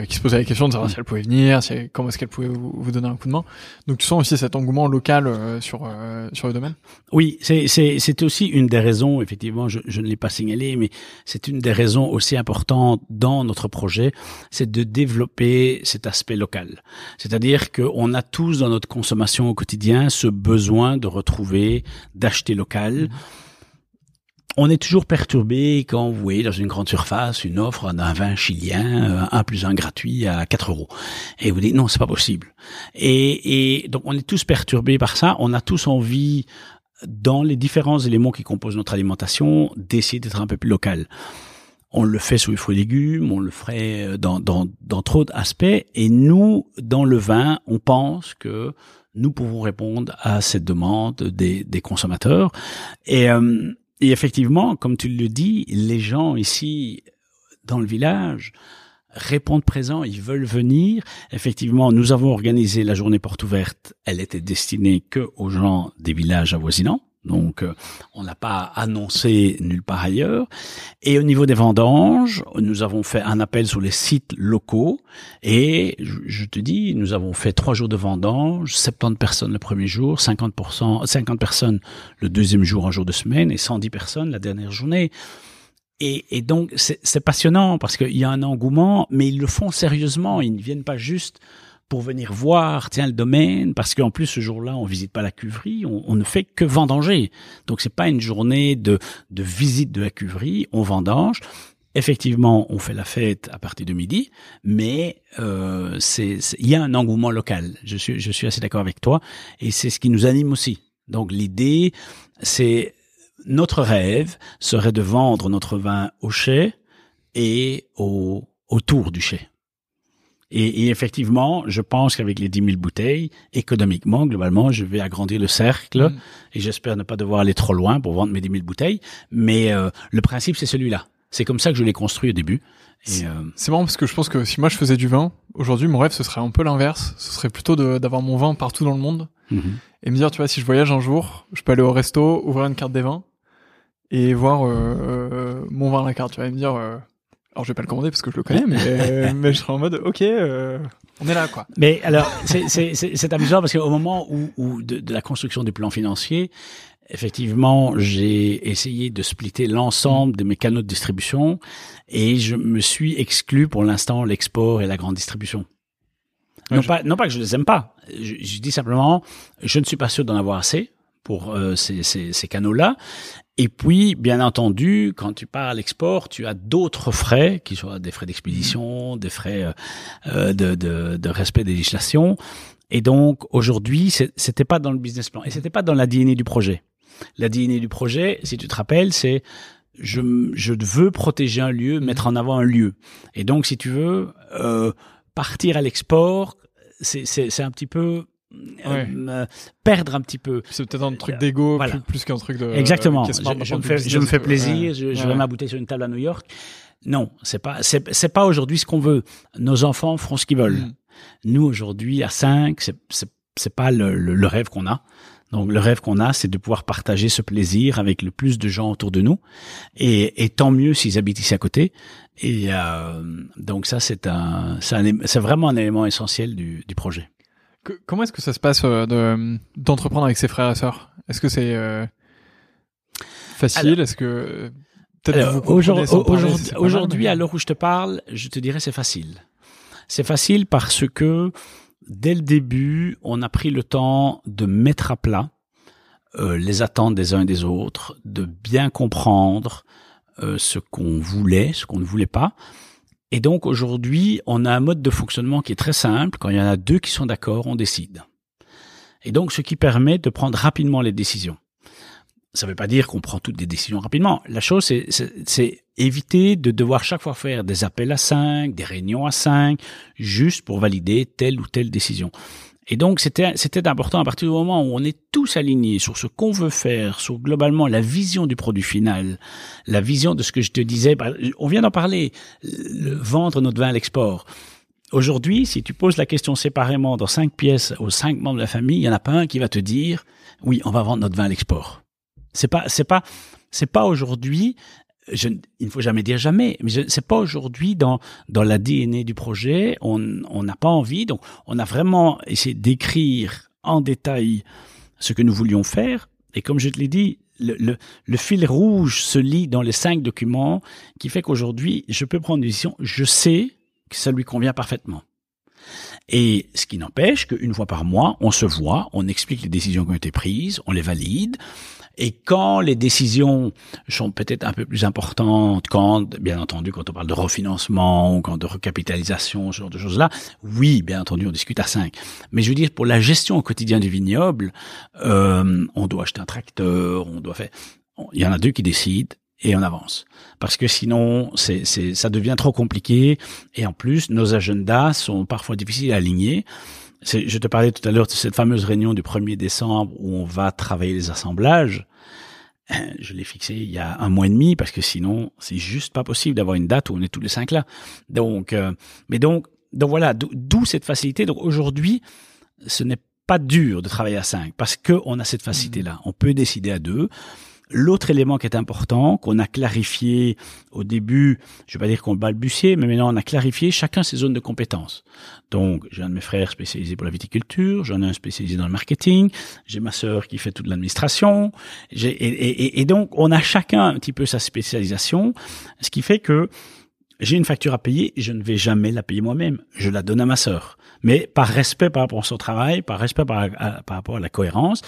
qui se posaient la question de savoir si elles pouvaient venir, si, comment est-ce qu'elles pouvaient vous, vous, donner un coup de main. Donc tu sens aussi cet engouement local sur sur le domaine? Oui, c'est c'est c'est aussi une des raisons. Effectivement, je, je ne l'ai pas signalé, mais c'est une des raisons aussi importantes dans notre projet, c'est de développer cet aspect local. C'est-à-dire qu'on a tous dans notre consommation au quotidien ce besoin de retrouver, d'acheter local. Mmh on est toujours perturbé quand vous voyez dans une grande surface une offre d'un vin chilien, un plus un gratuit à 4 euros. Et vous dites non, c'est pas possible. Et, et donc on est tous perturbés par ça. On a tous envie, dans les différents éléments qui composent notre alimentation, d'essayer d'être un peu plus local. On le fait sur les fruits et légumes, on le ferait dans, dans, dans trop d'aspects. Et nous, dans le vin, on pense que nous pouvons répondre à cette demande des, des consommateurs. Et euh, et effectivement, comme tu le dis, les gens ici dans le village répondent présents, ils veulent venir. Effectivement, nous avons organisé la journée porte ouverte. Elle était destinée que aux gens des villages avoisinants. Donc, euh, on n'a pas annoncé nulle part ailleurs. Et au niveau des vendanges, nous avons fait un appel sur les sites locaux. Et je, te dis, nous avons fait trois jours de vendanges, 70 personnes le premier jour, 50%, 50 personnes le deuxième jour, un jour de semaine, et 110 personnes la dernière journée. Et, et donc, c'est passionnant parce qu'il y a un engouement, mais ils le font sérieusement. Ils ne viennent pas juste pour venir voir, tiens, le domaine, parce qu'en plus, ce jour-là, on visite pas la cuverie, on, ne fait que vendanger. Donc, c'est pas une journée de, de visite de la cuverie, on vendange. Effectivement, on fait la fête à partir de midi, mais euh, c'est il y a un engouement local. Je suis je suis assez d'accord avec toi et c'est ce qui nous anime aussi. Donc l'idée, c'est notre rêve serait de vendre notre vin au chai et au autour du chai. Et, et, effectivement, je pense qu'avec les 10 000 bouteilles, économiquement, globalement, je vais agrandir le cercle Mm. et j'espère ne pas devoir aller trop loin pour vendre mes 10 000 bouteilles. Mais euh, le principe, c'est celui-là. C'est comme ça que je l'ai construit au début. Et, euh, C'est marrant parce que je pense que si moi je faisais du vin, aujourd'hui mon rêve ce serait un peu l'inverse. Ce serait plutôt d'avoir mon vin partout dans le monde mhm. et me dire, tu vois, si je voyage un jour, je peux aller au resto, ouvrir une carte des vins et voir euh, euh, mon vin à la carte, tu et me dire, euh, alors je vais pas le commander parce que je le connais, mais, mais je serai en mode, ok, euh, on est là, quoi. Mais alors, c'est- amusant parce qu'au moment où, où de, de la construction du plan financier, effectivement, j'ai essayé de splitter l'ensemble de mes canaux de distribution et je me suis exclu pour l'instant l'export et la grande distribution. Ouais, non, je- pas, non pas que je les aime pas. Je, je dis simplement, je ne suis pas sûr d'en avoir assez pour euh, ces, ces, ces canaux-là. Et puis, bien entendu, quand tu pars à l'export, tu as d'autres frais, qui soient des frais d'expédition, des frais euh, euh, de, de, de respect des législations. Et donc, aujourd'hui, c'était pas dans le business plan et c'était pas dans la DNA du projet. La DNA du projet, si tu te rappelles, c'est je, je veux protéger un lieu, mettre en avant un lieu. Et donc, si tu veux, euh, partir à l'export, c'est un petit peu Ouais. euh, perdre un petit peu. C'est peut-être un truc d'ego Voilà. plus, plus qu'un truc de. Exactement. smart je, me fais, je me plaisir. Ouais. Je, je Ouais. vais ma bouteille sur une table à New York. Non, c'est pas, c'est, c'est pas aujourd'hui ce qu'on veut. Nos enfants feront ce qu'ils veulent. Mm. Nous aujourd'hui à 5, c'est, c'est, c'est pas le, le, le rêve qu'on a. Donc le rêve qu'on a, c'est de pouvoir partager ce plaisir avec le plus de gens autour de nous. Et, et tant mieux s'ils habitent ici à côté. Et euh, donc ça, c'est un, c'est, un, c'est vraiment un élément essentiel du, du projet. Que- comment est-ce que ça se passe euh, de d'entreprendre avec ses frères et sœurs? Est-ce que c'est euh, facile? Alors- Est-ce que Alors, aujourd'hui, à l'heure où je te parle, je te dirais c'est facile. C'est facile parce que dès le début, on a pris le temps de mettre à plat euh, les attentes des uns et des autres, de bien comprendre euh, ce qu'on voulait, ce qu'on ne voulait pas. Et donc aujourd'hui, on a un mode de fonctionnement qui est très simple. Quand il y en a deux qui sont d'accord, on décide. Et donc, ce qui permet de prendre rapidement les décisions. Ça ne veut pas dire qu'on prend toutes les décisions rapidement. La chose, c'est éviter de devoir chaque fois faire des appels à cinq, des réunions à cinq, juste pour valider telle ou telle décision. Et donc, c'était c'était important à partir du moment où on est tous alignés sur ce qu'on veut faire, sur globalement la vision du produit final, la vision de ce que je te disais. On vient d'en parler, le- vendre notre vin à l'export. Aujourd'hui, si tu poses la question séparément dans cinq pièces aux cinq membres de la famille, il y en a pas un qui va te dire oui, on va vendre notre vin à l'export. C'est pas, c'est pas, c'est pas aujourd'hui. Je, il ne faut jamais dire jamais, mais c'est pas aujourd'hui dans dans la DNA du projet. On on n'a pas envie, donc on a vraiment essayé d'écrire en détail ce que nous voulions faire. Et comme je te l'ai dit, le, le, le fil rouge se lit dans les cinq documents, qui fait qu'aujourd'hui, je peux prendre une décision. Je sais que ça lui convient parfaitement. Et ce qui n'empêche qu'une fois par mois, on se voit, on explique les décisions qui ont été prises, on les valide. Et quand les décisions sont peut-être un peu plus importantes, quand, bien entendu, quand on parle de refinancement ou quand de recapitalisation, ce genre de choses-là, oui, bien entendu, on discute à cinq. Mais je veux dire, pour la gestion au quotidien du vignoble, euh, on doit acheter un tracteur, on doit faire... Il y en a deux qui décident et on avance. Parce que sinon, c'est, ça devient trop compliqué. Et en plus, nos agendas sont parfois difficiles à aligner. Je te parlais tout à l'heure de cette fameuse réunion du 1er décembre où on va travailler les assemblages. Je l'ai fixé il y a un mois et demi parce que sinon, c'est juste pas possible d'avoir une date où on est tous les cinq là. Donc, euh, mais donc, donc voilà, d'où- cette facilité. Donc aujourd'hui, ce n'est pas dur de travailler à cinq parce que on a cette facilité-là. On peut décider à deux. L'autre élément qui est important, qu'on a clarifié au début, je vais pas dire qu'on balbutiait, mais maintenant on a clarifié chacun ses zones de compétences. Donc, j'ai un de mes frères spécialisé pour la viticulture, j'en ai un spécialisé dans le marketing, j'ai ma sœur qui fait toute l'administration, et, donc on a chacun un petit peu sa spécialisation, ce qui fait que j'ai une facture à payer, je ne vais jamais la payer moi-même, je la donne à ma sœur. Mais par respect par rapport à son travail, par respect par rapport à la cohérence,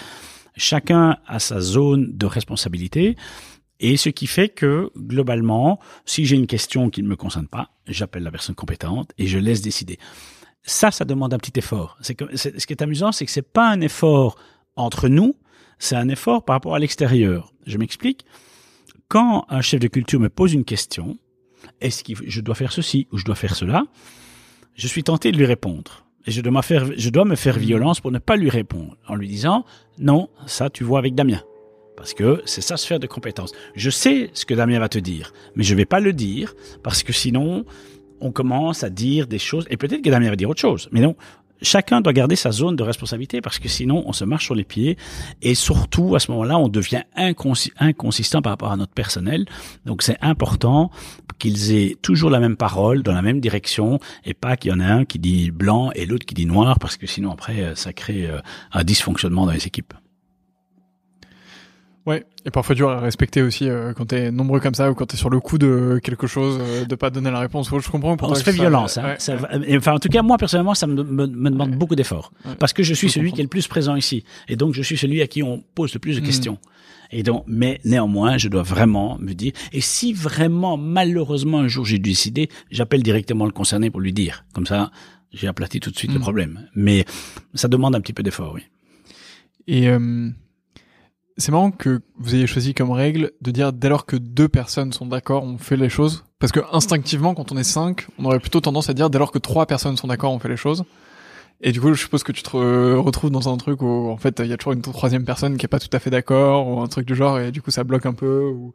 chacun a sa zone de responsabilité Et ce qui fait que, globalement, si j'ai une question qui ne me concerne pas, j'appelle la personne compétente et je laisse décider. Ça, ça demande un petit effort. C'est ce qui est amusant, c'est que c'est pas un effort entre nous, c'est un effort par rapport à l'extérieur. Je m'explique. Quand un chef de culture me pose une question, est-ce que je dois faire ceci ou je dois faire cela, je suis tenté de lui répondre. Et je dois, me faire violence pour ne pas lui répondre en lui disant, non, ça tu vois avec Damien. Parce que c'est sa sphère de compétence. Je sais ce que Damien va te dire, mais je vais pas le dire parce que sinon, on commence à dire des choses et peut-être que Damien va dire autre chose. Mais non, chacun doit garder sa zone de responsabilité parce que sinon on se marche sur les pieds et surtout à ce moment-là on devient inconsistant par rapport à notre personnel. Donc c'est important qu'ils aient toujours la même parole dans la même direction et pas qu'il y en ait un qui dit blanc et l'autre qui dit noir parce que sinon après ça crée euh, un dysfonctionnement dans les équipes. Ouais, et parfois dur à respecter aussi euh, quand t'es nombreux comme ça ou quand t'es sur le coup de quelque chose, euh, de pas donner la réponse. Je comprends. On se fait violence. Hein. Ça, enfin, en tout cas, moi personnellement, ça me, me, demande beaucoup d'efforts parce que je suis celui qui est le plus présent ici, et donc je suis celui à qui on pose le plus de hmm. questions. Et donc, mais néanmoins, je dois vraiment me dire. Et si vraiment, malheureusement, un jour j'ai dû décider, j'appelle directement le concerné pour lui dire. Comme ça, j'ai aplati tout de suite le hmm. problème. Mais ça demande un petit peu d'effort, oui. Et euh, c'est marrant que vous ayez choisi comme règle de dire dès lors que deux personnes sont d'accord, on fait les choses. Parce que instinctivement, quand on est cinq, on aurait plutôt tendance à dire dès lors que trois personnes sont d'accord, on fait les choses. Et du coup, je suppose que tu te retrouves dans un truc où en fait il y a toujours une troisième personne qui est pas tout à fait d'accord ou un truc du genre et du coup ça bloque un peu ou,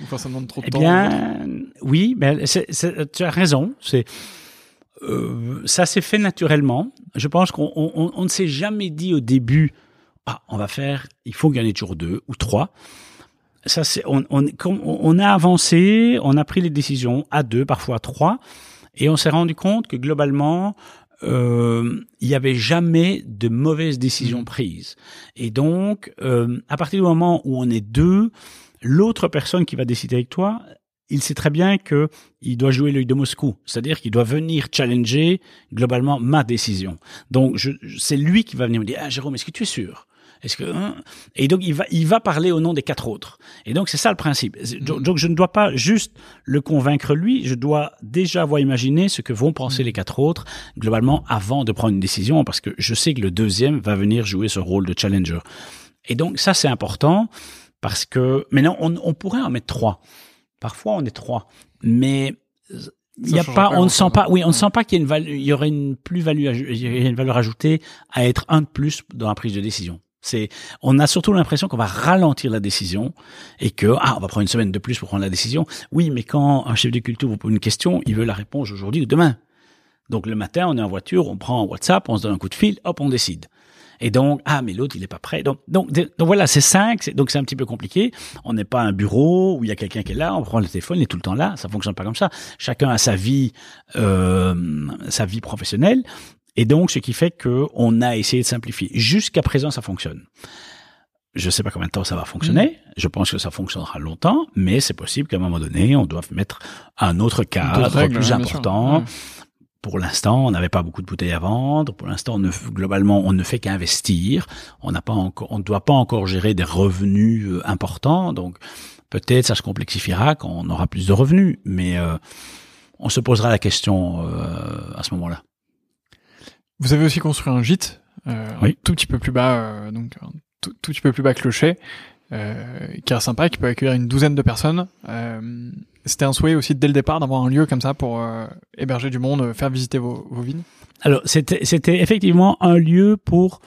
ou ça demande trop de eh temps. Eh bien, oui, mais tu as raison. C'est euh, ça s'est fait naturellement. Je pense qu'on on, on ne s'est jamais dit au début ah, on va faire, il faut qu'il y en ait toujours deux ou trois. Ça, c'est, on, on, on a avancé, on a pris les décisions à deux, parfois à trois, et on s'est rendu compte que globalement, euh, il n'y avait jamais de mauvaises décisions mmh. prises. Et donc, euh, à partir du moment où on est deux, l'autre personne qui va décider avec toi, il sait très bien que il doit jouer l'œil de Moscou, c'est-à-dire qu'il doit venir challenger globalement ma décision. Donc, c'est lui qui va venir me dire, ah Jérôme, est-ce que tu es sûr? Est-ce que hein? et donc il va il va parler au nom des quatre autres. Et donc c'est ça le principe. Mm. Donc je ne dois pas juste le convaincre lui, je dois déjà avoir imaginé ce que vont penser mm. les quatre autres globalement avant de prendre une décision parce que je sais que le deuxième va venir jouer ce rôle de challenger. Et donc ça c'est important parce que maintenant on, on pourrait en mettre trois. Parfois on est trois, mais il y a pas, on ne sent pas, oui, on ne sent pas qu'il y, a une il y aurait une plus-value, il y a une valeur ajoutée à être un de plus dans la prise de décision. C'est, on a surtout l'impression qu'on va ralentir la décision et que ah, on va prendre une semaine de plus pour prendre la décision. Oui, mais quand un chef de culture vous pose une question, il veut la réponse aujourd'hui ou demain. Donc le matin, on est en voiture, on prend WhatsApp, on se donne un coup de fil, hop, on décide. Et donc, ah, mais l'autre, il n'est pas prêt. Donc, donc, donc voilà, c'est cinq. Donc c'est un petit peu compliqué. On n'est pas un bureau où il y a quelqu'un qui est là. On prend le téléphone, il est tout le temps là. Ça fonctionne pas comme ça. Chacun a sa vie, euh, sa vie professionnelle. Et donc, ce qui fait que on a essayé de simplifier. Jusqu'à présent, ça fonctionne. Je ne sais pas combien de temps ça va fonctionner. Mm. Je pense que ça fonctionnera longtemps, mais c'est possible qu'à un moment donné, on doive mettre un autre cadre plus important. Pour l'instant, on n'avait pas beaucoup de bouteilles à vendre. Pour l'instant, globalement, on ne fait qu'investir. On n'a pas encore, on ne doit pas encore gérer des revenus euh, importants. Donc, peut-être ça se complexifiera quand on aura plus de revenus. Mais euh, on se posera la question euh, à ce moment-là. Vous avez aussi construit un gîte, euh, un tout petit peu plus bas, euh, donc un tout, petit peu plus bas que le chai, euh, qui est sympa, qui peut accueillir une douzaine de personnes. Euh, c'était un souhait aussi dès le départ d'avoir un lieu comme ça pour euh, héberger du monde, faire visiter vos, vos vignes. Alors c'était c'était effectivement un lieu pour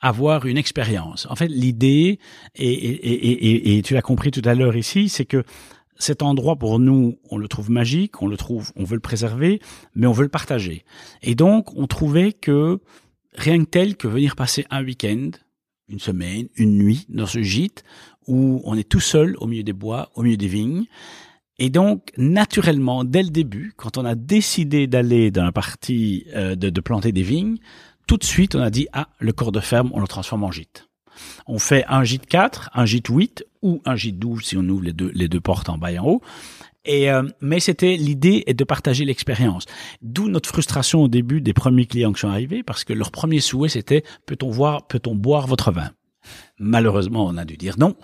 avoir une expérience. En fait, l'idée, et, et, et, et, tu l'as compris tout à l'heure ici, c'est que cet endroit pour nous, on le trouve magique, on le trouve, on veut le préserver, mais on veut le partager. Et donc, on trouvait que rien que tel que venir passer un week-end, une semaine, une nuit dans ce gîte où on est tout seul au milieu des bois, au milieu des vignes. Et donc, naturellement, dès le début, quand on a décidé d'aller dans la partie euh, de, de planter des vignes, tout de suite, on a dit, ah, le corps de ferme, on le transforme en gîte. On fait un gîte 4, un gîte 8 ou un gîte 12 si on ouvre les deux, les deux portes en bas et en haut. Et euh, mais c'était l'idée est de partager l'expérience. D'où notre frustration au début des premiers clients qui sont arrivés parce que leur premier souhait c'était peut-on voir, peut-on boire votre vin? Malheureusement, on a dû dire non.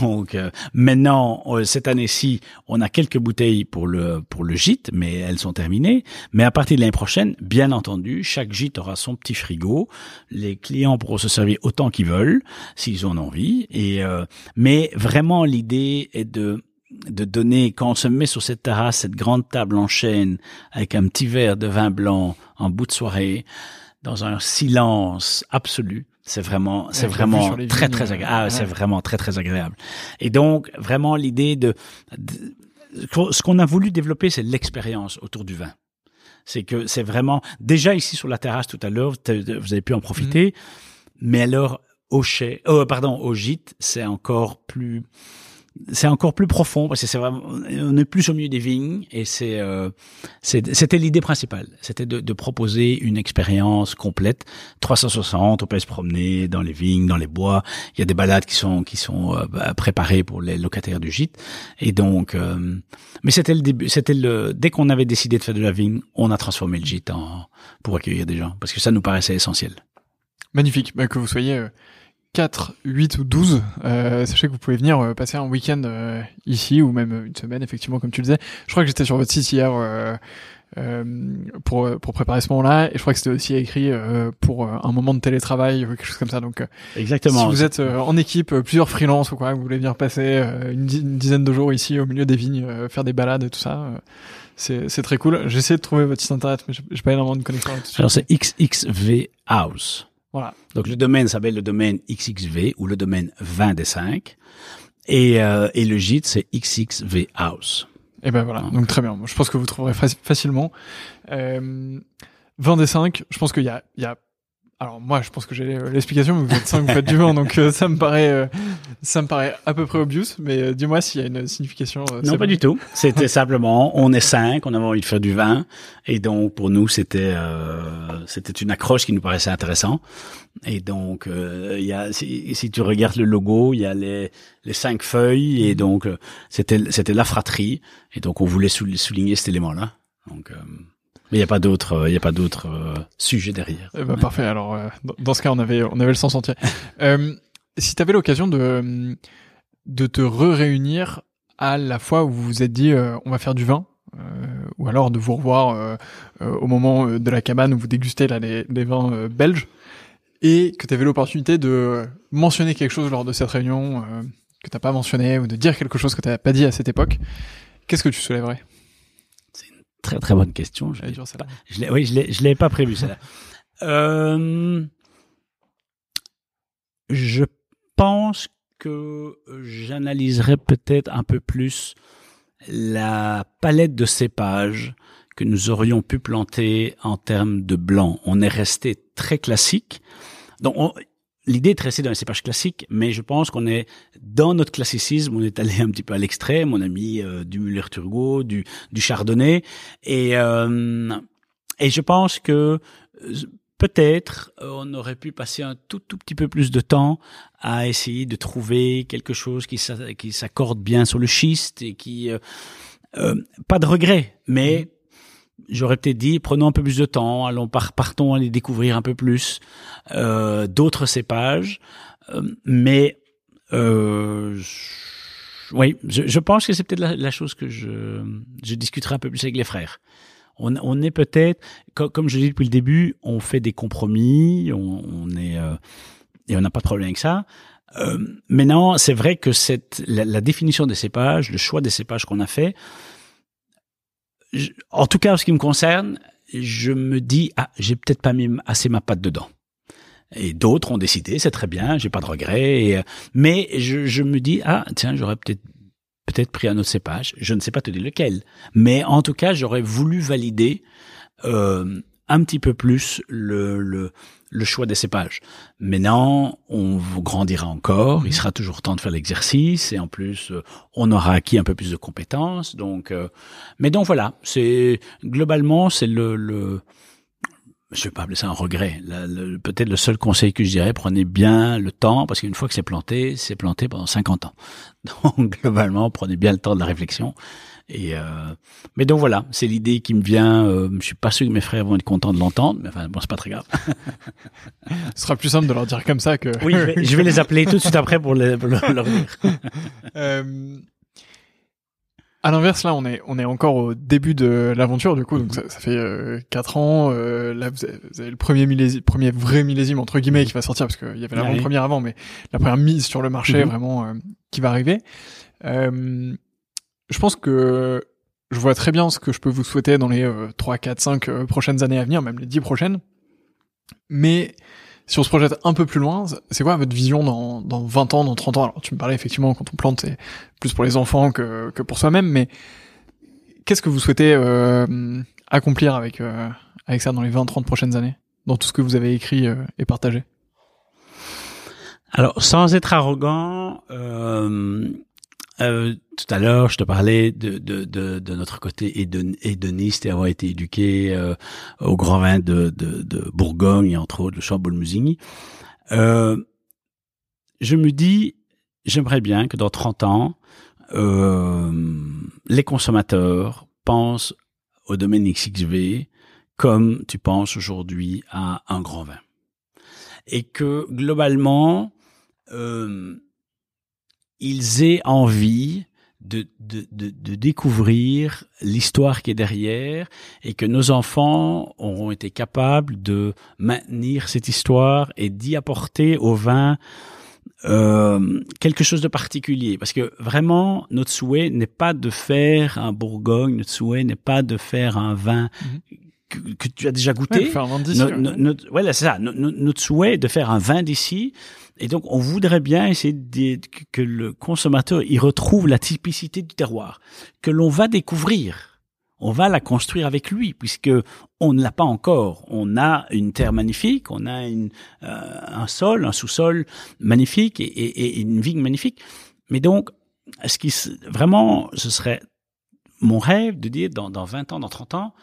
Donc euh, maintenant, euh, cette année-ci, on a quelques bouteilles pour le pour le gîte, mais elles sont terminées. Mais à partir de l'année prochaine, bien entendu, chaque gîte aura son petit frigo. Les clients pourront se servir autant qu'ils veulent, s'ils en ont envie. Et euh, mais vraiment, l'idée est de de donner, quand on se met sur cette terrasse, cette grande table en chêne, avec un petit verre de vin blanc en bout de soirée, dans un silence absolu, c'est vraiment, c'est vraiment très très agréable. Ah, c'est vraiment très très agréable. Et donc vraiment l'idée de, ce qu'on a voulu développer, c'est l'expérience autour du vin. C'est que c'est vraiment déjà ici sur la terrasse tout à l'heure, vous avez pu en profiter, mhm. mais alors au chai, oh, pardon, au gîte, c'est encore plus c'est encore plus profond parce que c'est vraiment on est plus au milieu des vignes et c'est euh, c'était l'idée principale. C'était de, de, proposer une expérience complète. 360 on peut se promener dans les vignes dans les bois. Il y a des balades qui sont qui sont euh, bah, préparées pour les locataires du gîte. Et donc euh, mais c'était le début c'était le dès qu'on avait décidé de faire de la vigne on a transformé le gîte en pour accueillir des gens parce que ça nous paraissait essentiel. Magnifique. Bah, que vous soyez euh, 4, 8 ou 12, euh, sachez que vous pouvez venir euh, passer un week-end euh, ici ou même une semaine, effectivement, comme tu le disais. Je crois que j'étais sur votre site hier pour pour préparer ce moment-là, et je crois que c'était aussi écrit pour un moment de télétravail ou quelque chose comme ça. Donc, exactement. Si vous êtes en équipe, plusieurs freelances ou quoi, vous voulez venir passer une, dizaine de jours ici au milieu des vignes, faire des balades et tout ça. c'est, c'est très cool. J'essaie de trouver votre site internet, mais j'ai pas énormément de connexion. Alors c'est XXV House. Voilà. Donc le domaine s'appelle le domaine XXV ou le domaine 20 des 5. Et, euh, et le gîte, c'est XXV House. Et ben voilà, donc, très bien. Je pense que vous trouverez facilement. Euh, 20 des 5, je pense qu'il y a, il y a alors moi, je pense que j'ai l'explication. Vous êtes 5, vous faites du vent, donc euh, ça me paraît, euh, ça me paraît à peu près obvious. Mais euh, dis-moi s'il y a une signification. non, pas du tout. C'était simplement, on est 5, on avait envie de faire du vin, et donc pour nous, c'était, c'était une accroche qui nous paraissait intéressant. Et donc, il y a, si, si, tu regardes le logo, il y a les les cinq feuilles, et donc c'était c'était la fratrie, et donc on voulait souligner cet élément-là. Donc mais il n'y a pas d'autres, il y a pas d'autres euh, sujets derrière. Eh ben, parfait. Alors, euh, dans ce cas, on avait, on avait le sens entier. euh, si tu avais l'occasion de, de te re-réunir à la fois où vous vous êtes dit, euh, on va faire du vin, ou alors de vous revoir au moment de la cabane où vous dégustez là les, les vins belges, et que tu avais l'opportunité de mentionner quelque chose lors de cette réunion que t'as pas mentionné, ou de dire quelque chose que tu n'as pas dit à cette époque, qu'est-ce que tu soulèverais? Très très bonne question. Je, je l'ai, oui, je l'ai, je l'ai pas prévu celle-là. Euh, je pense que j'analyserai peut-être un peu plus la palette de cépages que nous aurions pu planter en termes de blanc. On est resté très classique. Donc, on, l'idée est dans les cépages classiques, mais je pense qu'on est dans notre classicisme, on est allé un petit peu à l'extrême. On a mis euh, du Muller-Turgot, du, du Chardonnay, et euh, et je pense que euh, peut-être on aurait pu passer un tout tout petit peu plus de temps à essayer de trouver quelque chose qui s'accorde bien sur le schiste et qui pas de regret, mais mmh j'aurais peut-être dit prenons un peu plus de temps, allons partons aller découvrir un peu plus euh, d'autres cépages, euh, mais euh, oui, je, je, pense que c'est peut-être la, la, chose que je, je discuterai un peu plus avec les frères. On, on est peut-être, comme, je dis depuis le début, on fait des compromis, on, on est euh, et on n'a pas de problème avec ça. Euh, maintenant, c'est vrai que cette la, la, définition des cépages, le choix des cépages qu'on a fait, en tout cas, en ce qui me concerne, je me dis, ah, j'ai peut-être pas mis assez ma patte dedans. Et d'autres ont décidé, c'est très bien, j'ai pas de regrets. Euh, mais je, je, me dis, ah, tiens, j'aurais peut-être peut-être pris un autre cépage. Je ne sais pas te dire lequel. Mais en tout cas, j'aurais voulu valider euh, un petit peu plus le, le, le choix des cépages. Maintenant, on grandira encore, il sera toujours temps de faire l'exercice et en plus, euh, on aura acquis un peu plus de compétences. Donc, euh, mais donc voilà, c'est globalement c'est le, le je vais pas appeler ça un regret. Peut-être le seul conseil que je dirais, prenez bien le temps, parce qu'une fois que c'est planté, c'est planté pendant 50 ans. Donc globalement, prenez bien le temps de la réflexion Et euh, mais donc voilà, c'est l'idée qui me vient. Euh, je suis pas sûr que mes frères vont être contents de l'entendre, mais enfin bon, c'est pas très grave. Ce sera plus simple de leur dire comme ça que. Oui, je vais, je vais les appeler tout de suite après pour, les, pour leur dire. Euh, à l'inverse, là, on est on est encore au début de l'aventure, du coup, donc ça, ça fait euh, quatre ans. euh, là, vous avez, vous avez le premier millésime, premier vrai millésime entre guillemets qui va sortir parce qu'il y avait oui. l'avant-première avant, mais la première mise sur le marché Mhm. vraiment euh, qui va arriver. Je pense que je vois très bien ce que je peux vous souhaiter dans les euh, 3, 4, 5 euh, prochaines années à venir, même les 10 prochaines. Mais si on se projette un peu plus loin, c'est quoi votre vision dans, dans 20 ans, dans 30 ans? Alors tu me parlais effectivement quand on plante, c'est plus pour les enfants que, que pour soi-même, mais qu'est-ce que vous souhaitez euh, accomplir avec, euh, avec ça dans les 20-30 prochaines années? Dans tout ce que vous avez écrit euh, et partagé? Alors, sans être arrogant, euh, euh, tout à l'heure, je te parlais de, de, de, de notre côté hédon- hédoniste et avoir été éduqué euh, au grand vin de, de, de Bourgogne, et entre autres le Chambol-Musigny. Euh, je me dis, j'aimerais bien que dans 30 ans, euh, les consommateurs pensent au domaine XXV comme tu penses aujourd'hui à un grand vin. Et que globalement, euh, ils aient envie de, de, de, de découvrir l'histoire qui est derrière et que nos enfants auront été capables de maintenir cette histoire et d'y apporter au vin euh, quelque chose de particulier. Parce que vraiment, notre souhait n'est pas de faire un Bourgogne, notre souhait n'est pas de faire un vin que, que tu as déjà goûté. Ouais, faire un vin d'ici, No- ouais. no- notre- c'est ça. No- no- notre souhait est de faire un vin d'ici. Et donc, on voudrait bien essayer de- que- que le consommateur y retrouve la typicité du terroir, que l'on va découvrir. On va la construire avec lui, puisque on ne l'a pas encore. On a une terre magnifique, on a une, euh, un sol, un sous-sol magnifique et, et- et une vigne magnifique. Mais donc, ce qui vraiment, ce serait mon rêve de dire dans, dans 20 ans, dans 30 ans,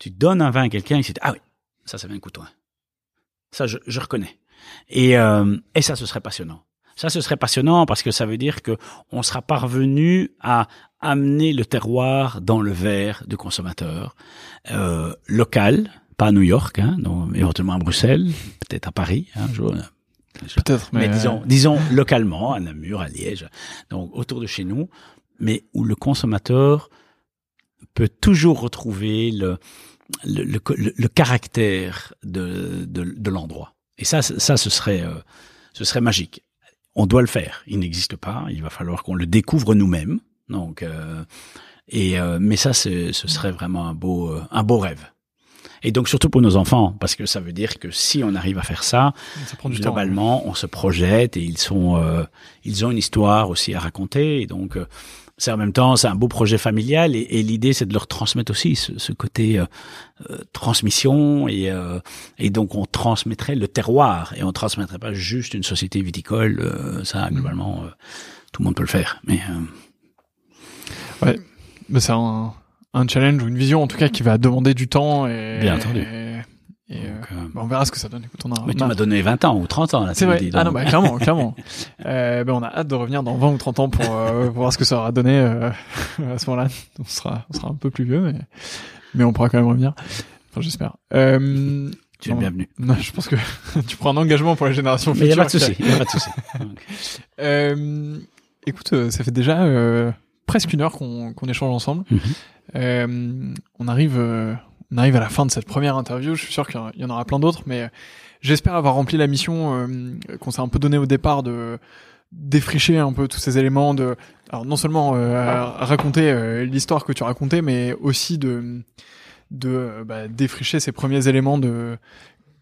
tu donnes un vin à quelqu'un et tu dis, ah oui, ça, ça vient de Coutouin. Ça, je, je reconnais. Et, euh, et ça, ce serait passionnant. Ça, ce serait passionnant parce que ça veut dire que on sera parvenu à amener le terroir dans le verre du consommateur euh, local, pas à New York, hein, donc, éventuellement à Bruxelles, peut-être à Paris, hein, un jour. Peut-être, mais, Mais disons, disons localement, à Namur, à Liège, donc autour de chez nous, mais où le consommateur peut toujours retrouver le, le, le, le- caractère de, de, de l'endroit. Et ça, ça, ce serait, euh, ce serait magique. On doit le faire. Il n'existe pas. Il va falloir qu'on le découvre nous-mêmes. Donc, euh, et euh, mais ça, ce serait vraiment un beau, euh, un beau rêve. Et donc surtout pour nos enfants, parce que ça veut dire que si on arrive à faire ça, ça prend du temps. globalement, on se projette et ils sont, euh, ils ont une histoire aussi à raconter. Et donc, euh, c'est en même temps, c'est un beau projet familial et, et l'idée, c'est de leur transmettre aussi ce, ce côté euh, euh, transmission et, euh, et donc on transmettrait le terroir et on transmettrait pas juste une société viticole. ça, globalement, euh, tout le monde peut le faire. Mais Mais c'est un, un challenge ou une vision en tout cas qui va demander du temps et Bien entendu. et, et, euh, donc, euh, bah, on verra ce que ça donne. Écoute, on a, mais tu m'as donné 20 ans ou 30 ans là. c'est vrai. ah non, bah, clairement, clairement. Euh, ben on a hâte de revenir dans 20 ou 30 ans pour, euh, pour voir ce que ça aura donné euh, à ce moment-là. On sera, on sera un peu plus vieux, mais mais on pourra quand même revenir. Enfin, j'espère. Euh, tu es bienvenu. non, je pense que tu prends un engagement pour les générations Mais il futures. n'y a pas de souci. Il a pas de souci. Euh, écoute, ça fait déjà euh, presque une heure qu'on qu'on échange ensemble. Euh, on arrive, on arrive à la fin de cette première interview. Je suis sûr qu'il y en- aura plein d'autres, mais euh, j'espère avoir rempli la mission euh, qu'on s'est un peu donné au départ de défricher un peu tous ces éléments de alors non seulement euh, raconter euh, l'histoire que tu racontais mais aussi de de bah, défricher ces premiers éléments de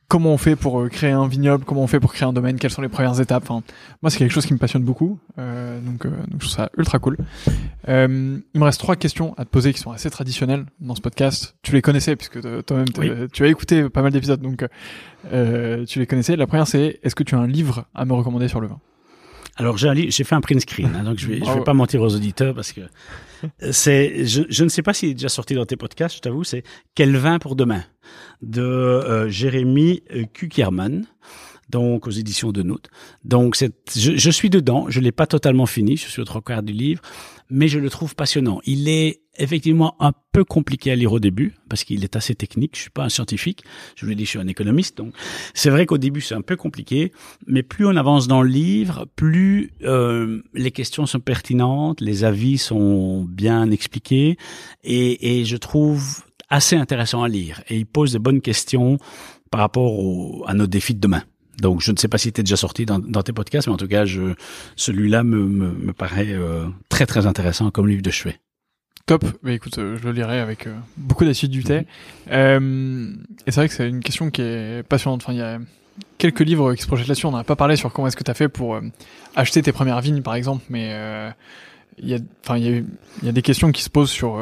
comment on fait pour euh, créer un vignoble, comment on fait pour créer un domaine, quelles sont les premières étapes. Enfin, moi, c'est quelque chose qui me passionne beaucoup, euh, donc, euh, donc je trouve ça ultra cool. Euh, il me reste trois questions à te poser qui sont assez traditionnelles dans ce podcast. Tu les connaissais puisque toi-même Oui. tu as écouté pas mal d'épisodes, donc euh, tu les connaissais. La première, c'est est-ce que tu as un livre à me recommander sur le vin? Alors j'ai un livre- j'ai fait un print screen, hein, donc je vais, je vais pas mentir aux auditeurs parce que c'est, je, ne sais pas s'il est déjà sorti dans tes podcasts, je t'avoue, c'est Quel vin pour demain de euh, Jérémy euh, Kukierman. Donc aux éditions de Notes. Donc je, je, suis dedans, je l'ai pas totalement fini, je suis au trois quarts du livre, mais je le trouve passionnant. Il est effectivement un peu compliqué à lire au début parce qu'il est assez technique. Je suis pas un scientifique, je vous l'ai dit, je suis un économiste, donc c'est vrai qu'au début c'est un peu compliqué, mais plus on avance dans le livre, plus euh, les questions sont pertinentes, les avis sont bien expliqués et, et je trouve assez intéressant à lire et il pose de bonnes questions par rapport au, à nos défis de demain. Donc, je ne sais pas si tu es déjà sorti dans, dans, tes podcasts, mais en tout cas, je, celui-là me, me, me paraît euh, très, très intéressant comme livre de chevet. Top. Mais écoute, euh, je le lirai avec euh, beaucoup d'assiduité. Euh, et c'est vrai que c'est une question qui est passionnante. Enfin, il y a quelques livres qui se projettent là-dessus. On n'a pas parlé sur comment est-ce que tu as fait pour euh, acheter tes premières vignes, par exemple, mais il y a, enfin, il y a, il y a des questions qui se posent sur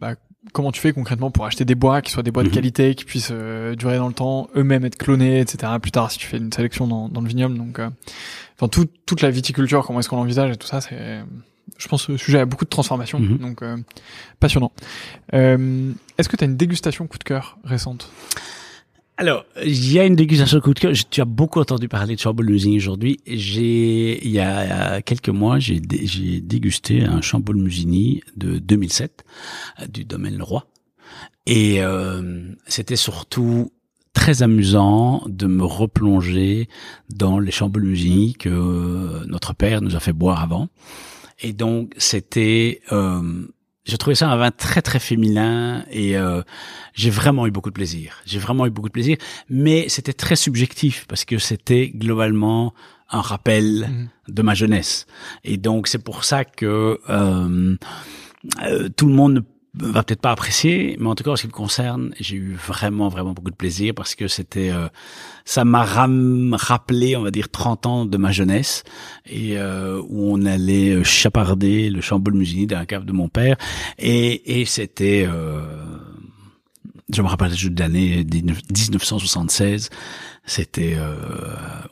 bah, comment tu fais concrètement pour acheter des bois qui soient des bois de Mhm. qualité, qui puissent euh, durer dans le temps, eux-mêmes être clonés, etc. Plus tard, si tu fais une sélection dans, dans le vignoble, donc, euh, enfin, tout, toute la viticulture, comment est-ce qu'on l'envisage et tout ça, c'est, je pense, que le sujet a beaucoup de transformations, Mhm. donc euh, passionnant. Euh, est-ce que tu as une dégustation coup de cœur récente? Alors, il y a une dégustation coup de cœur. Tu as beaucoup entendu parler de Chambol-Musigny aujourd'hui. J'ai, il y a quelques mois, j'ai, dé- j'ai dégusté un Chambol-Musigny de 2007 euh, du domaine Leroy. Et euh, c'était surtout très amusant de me replonger dans les Chambol-Musigny que euh, notre père nous a fait boire avant. Et donc, c'était... Euh, j'ai trouvé ça un vin très très féminin et euh, j'ai vraiment eu beaucoup de plaisir. J'ai vraiment eu beaucoup de plaisir, mais c'était très subjectif parce que c'était globalement un rappel Mhm. de ma jeunesse. Et donc c'est pour ça que euh, euh, tout le monde ne va peut-être pas apprécier, mais en tout cas en ce qui me concerne, j'ai eu vraiment vraiment beaucoup de plaisir parce que c'était euh, ça m'a ram- rappelé, on va dire 30 ans de ma jeunesse et euh, où on allait euh, chaparder le Chambol-Musigny dans la cave de mon père et, et c'était euh, je me rappelle juste de l'année 1976 c'était euh,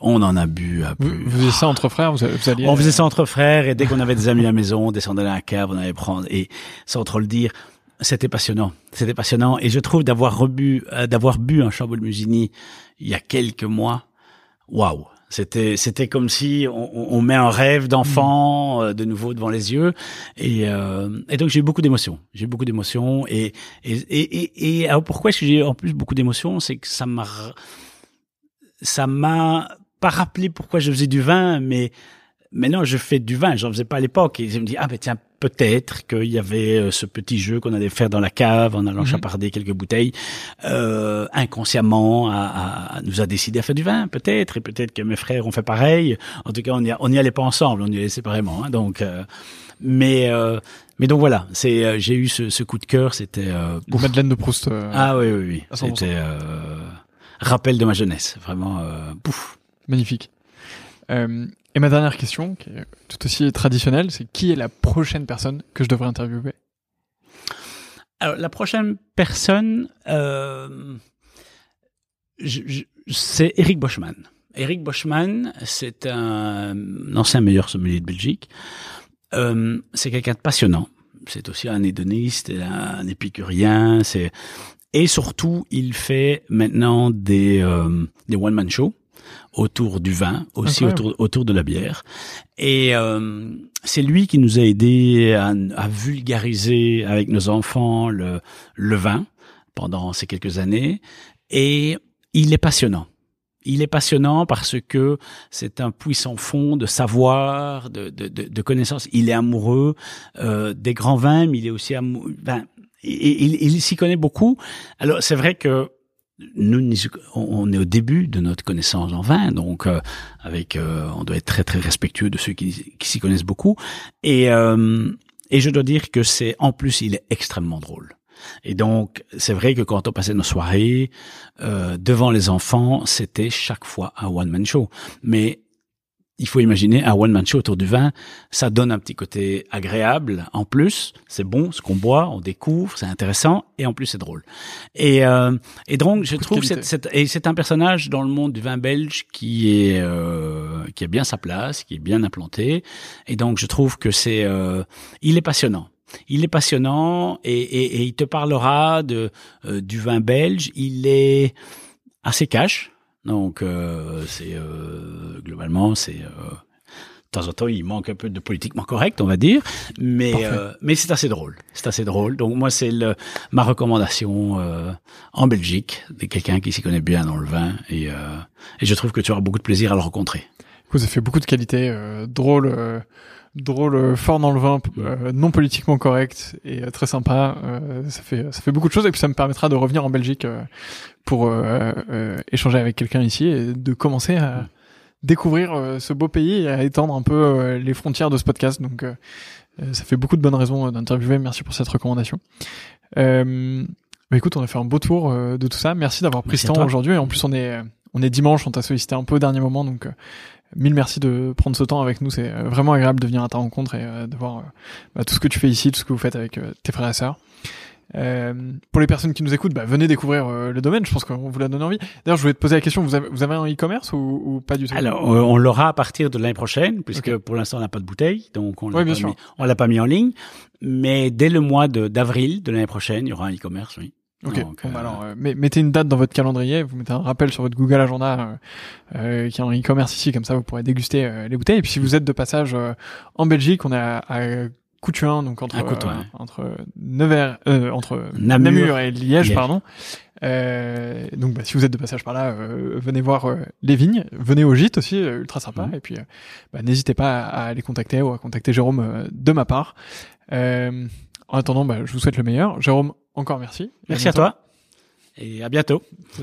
on en a bu à plus vous faisiez ça entre frères vous, vous alliez, on faisait ça entre frères et dès qu'on avait des amis à la maison, on descendait dans la cave, on allait prendre et sans trop le dire, c'était passionnant. C'était passionnant et je trouve d'avoir rebu, euh, d'avoir bu un Chambol Musigny il y a quelques mois, waouh. C'était c'était comme si on, on met un rêve d'enfant euh, de nouveau devant les yeux et, euh, et donc j'ai eu beaucoup d'émotions. J'ai eu beaucoup d'émotions et et et, et, et alors pourquoi est-ce que j'ai en plus beaucoup d'émotions, c'est que ça m'a ça m'a pas rappelé pourquoi je faisais du vin, mais maintenant je fais du vin, j'en faisais pas à l'époque. Et je me dis, ah ben tiens, peut-être qu'il y avait euh, ce petit jeu qu'on allait faire dans la cave en allant Mhm. chaparder quelques bouteilles, euh, inconsciemment, à, à- nous a décidé à faire du vin, peut-être, et peut-être que mes frères ont fait pareil. En tout cas, on y, a- on n'y allait pas ensemble, on y allait séparément. Hein, donc, euh, mais euh, mais donc voilà, c'est euh, j'ai eu ce, ce coup de cœur, c'était euh, Madeleine de Proust. ah oui oui oui, à 100%. c'était euh, rappel de ma jeunesse, vraiment euh, pouf. Magnifique. Euh, et ma dernière question, qui est tout aussi traditionnelle, c'est qui est la prochaine personne que je devrais interviewer? Alors, la prochaine personne, euh, c'est Eric Boschman. Eric Boschman, c'est un, ancien meilleur sommelier de Belgique. Euh, c'est quelqu'un de passionnant. C'est aussi un hédoniste, un épicurien. C'est et surtout, il fait maintenant des euh, des one man shows autour du vin, aussi Incroyable. autour autour de la bière. Et euh, c'est lui qui nous a aidé à, à vulgariser avec nos enfants le, le vin pendant ces quelques années. Et il est passionnant. Il est passionnant parce que c'est un puissant fond de savoir, de, de, de, de connaissances. Il est amoureux euh, des grands vins, mais il est aussi amoureux. Ben, il, il, il s'y connaît beaucoup. Alors c'est vrai que nous, on est au début de notre connaissance en vin, donc euh, avec, euh, on doit être très très respectueux de ceux qui, qui s'y connaissent beaucoup. Et euh, et je dois dire que c'est en plus, il est extrêmement drôle. Et donc, c'est vrai que quand on passait nos soirées euh, devant les enfants, c'était chaque fois un one-man show. Mais il faut imaginer un one-man show autour du vin, ça donne un petit côté agréable. En plus, c'est bon, ce qu'on boit, on découvre, c'est intéressant, et en plus c'est drôle. Et, euh, et donc, je trouve cette- et c'est un personnage dans le monde du vin belge qui est euh, qui a bien sa place, qui est bien implanté. Et donc, je trouve que c'est, euh, il est passionnant. Il est passionnant et, et, et il te parlera de euh, du vin belge. Il est assez cash, Donc, euh, c'est euh, globalement, c'est euh, de temps en temps, il manque un peu de politiquement correct, on va dire, mais euh, mais c'est assez drôle. C'est assez drôle. Donc moi, c'est le, ma recommandation euh, en Belgique de quelqu'un qui s'y connaît bien dans le vin et, euh, et je trouve que tu auras beaucoup de plaisir à le rencontrer. Vous avez fait beaucoup de qualités, euh, drôle, drôle, fort dans le vin, euh, non politiquement correct et euh, très sympa. Euh, ça fait ça fait beaucoup de choses et puis ça me permettra de revenir en Belgique euh, pour euh, euh, échanger avec quelqu'un ici et de commencer à découvrir euh, ce beau pays et à étendre un peu les frontières de ce podcast. Donc ça fait beaucoup de bonnes raisons d'interviewer. Merci pour cette recommandation. Euh, bah écoute, on a fait un beau tour de tout ça. Merci d'avoir pris ce temps aujourd'hui. Et en plus, on est on est dimanche, on t'a sollicité un peu au dernier moment, donc mille merci de prendre ce temps avec nous. C'est vraiment agréable de venir à ta rencontre et de voir bah, tout ce que tu fais ici, tout ce que vous faites avec tes frères et sœurs. Euh, pour les personnes qui nous écoutent, bah, venez découvrir euh, le domaine. Je pense qu'on vous l'a donné envie. D'ailleurs, je voulais te poser la question. Vous avez, vous avez un e-commerce ou, ou pas du tout? Alors, euh, on l'aura à partir de l'année prochaine, puisque pour l'instant on n'a pas de bouteille, donc on l'a Oui, pas mis, on l'a pas mis en ligne. Mais dès le mois d'avril de l'année prochaine, il y aura un e-commerce, oui. Ok. Donc, bon, bah euh, alors, euh, mettez une date dans votre calendrier. Vous mettez un rappel sur votre Google Agenda euh, euh, qui a un e-commerce ici, comme ça vous pourrez déguster les bouteilles. Et puis si vous êtes de passage euh, en Belgique, on est à, à Coutuin, donc entre À Coutuin, euh, ouais. entre Nevers, euh, entre Namur. Namur, et Liège, Liège. pardon. Euh, donc bah, si vous êtes de passage par là, euh, venez voir euh, les vignes, venez au gîte aussi, ultra sympa. Mhm. Et puis bah, n'hésitez pas à, à les contacter ou à contacter Jérôme de ma part. Euh, en attendant, bah, je vous souhaite le meilleur. Jérôme, encore merci. Merci à toi et à bientôt.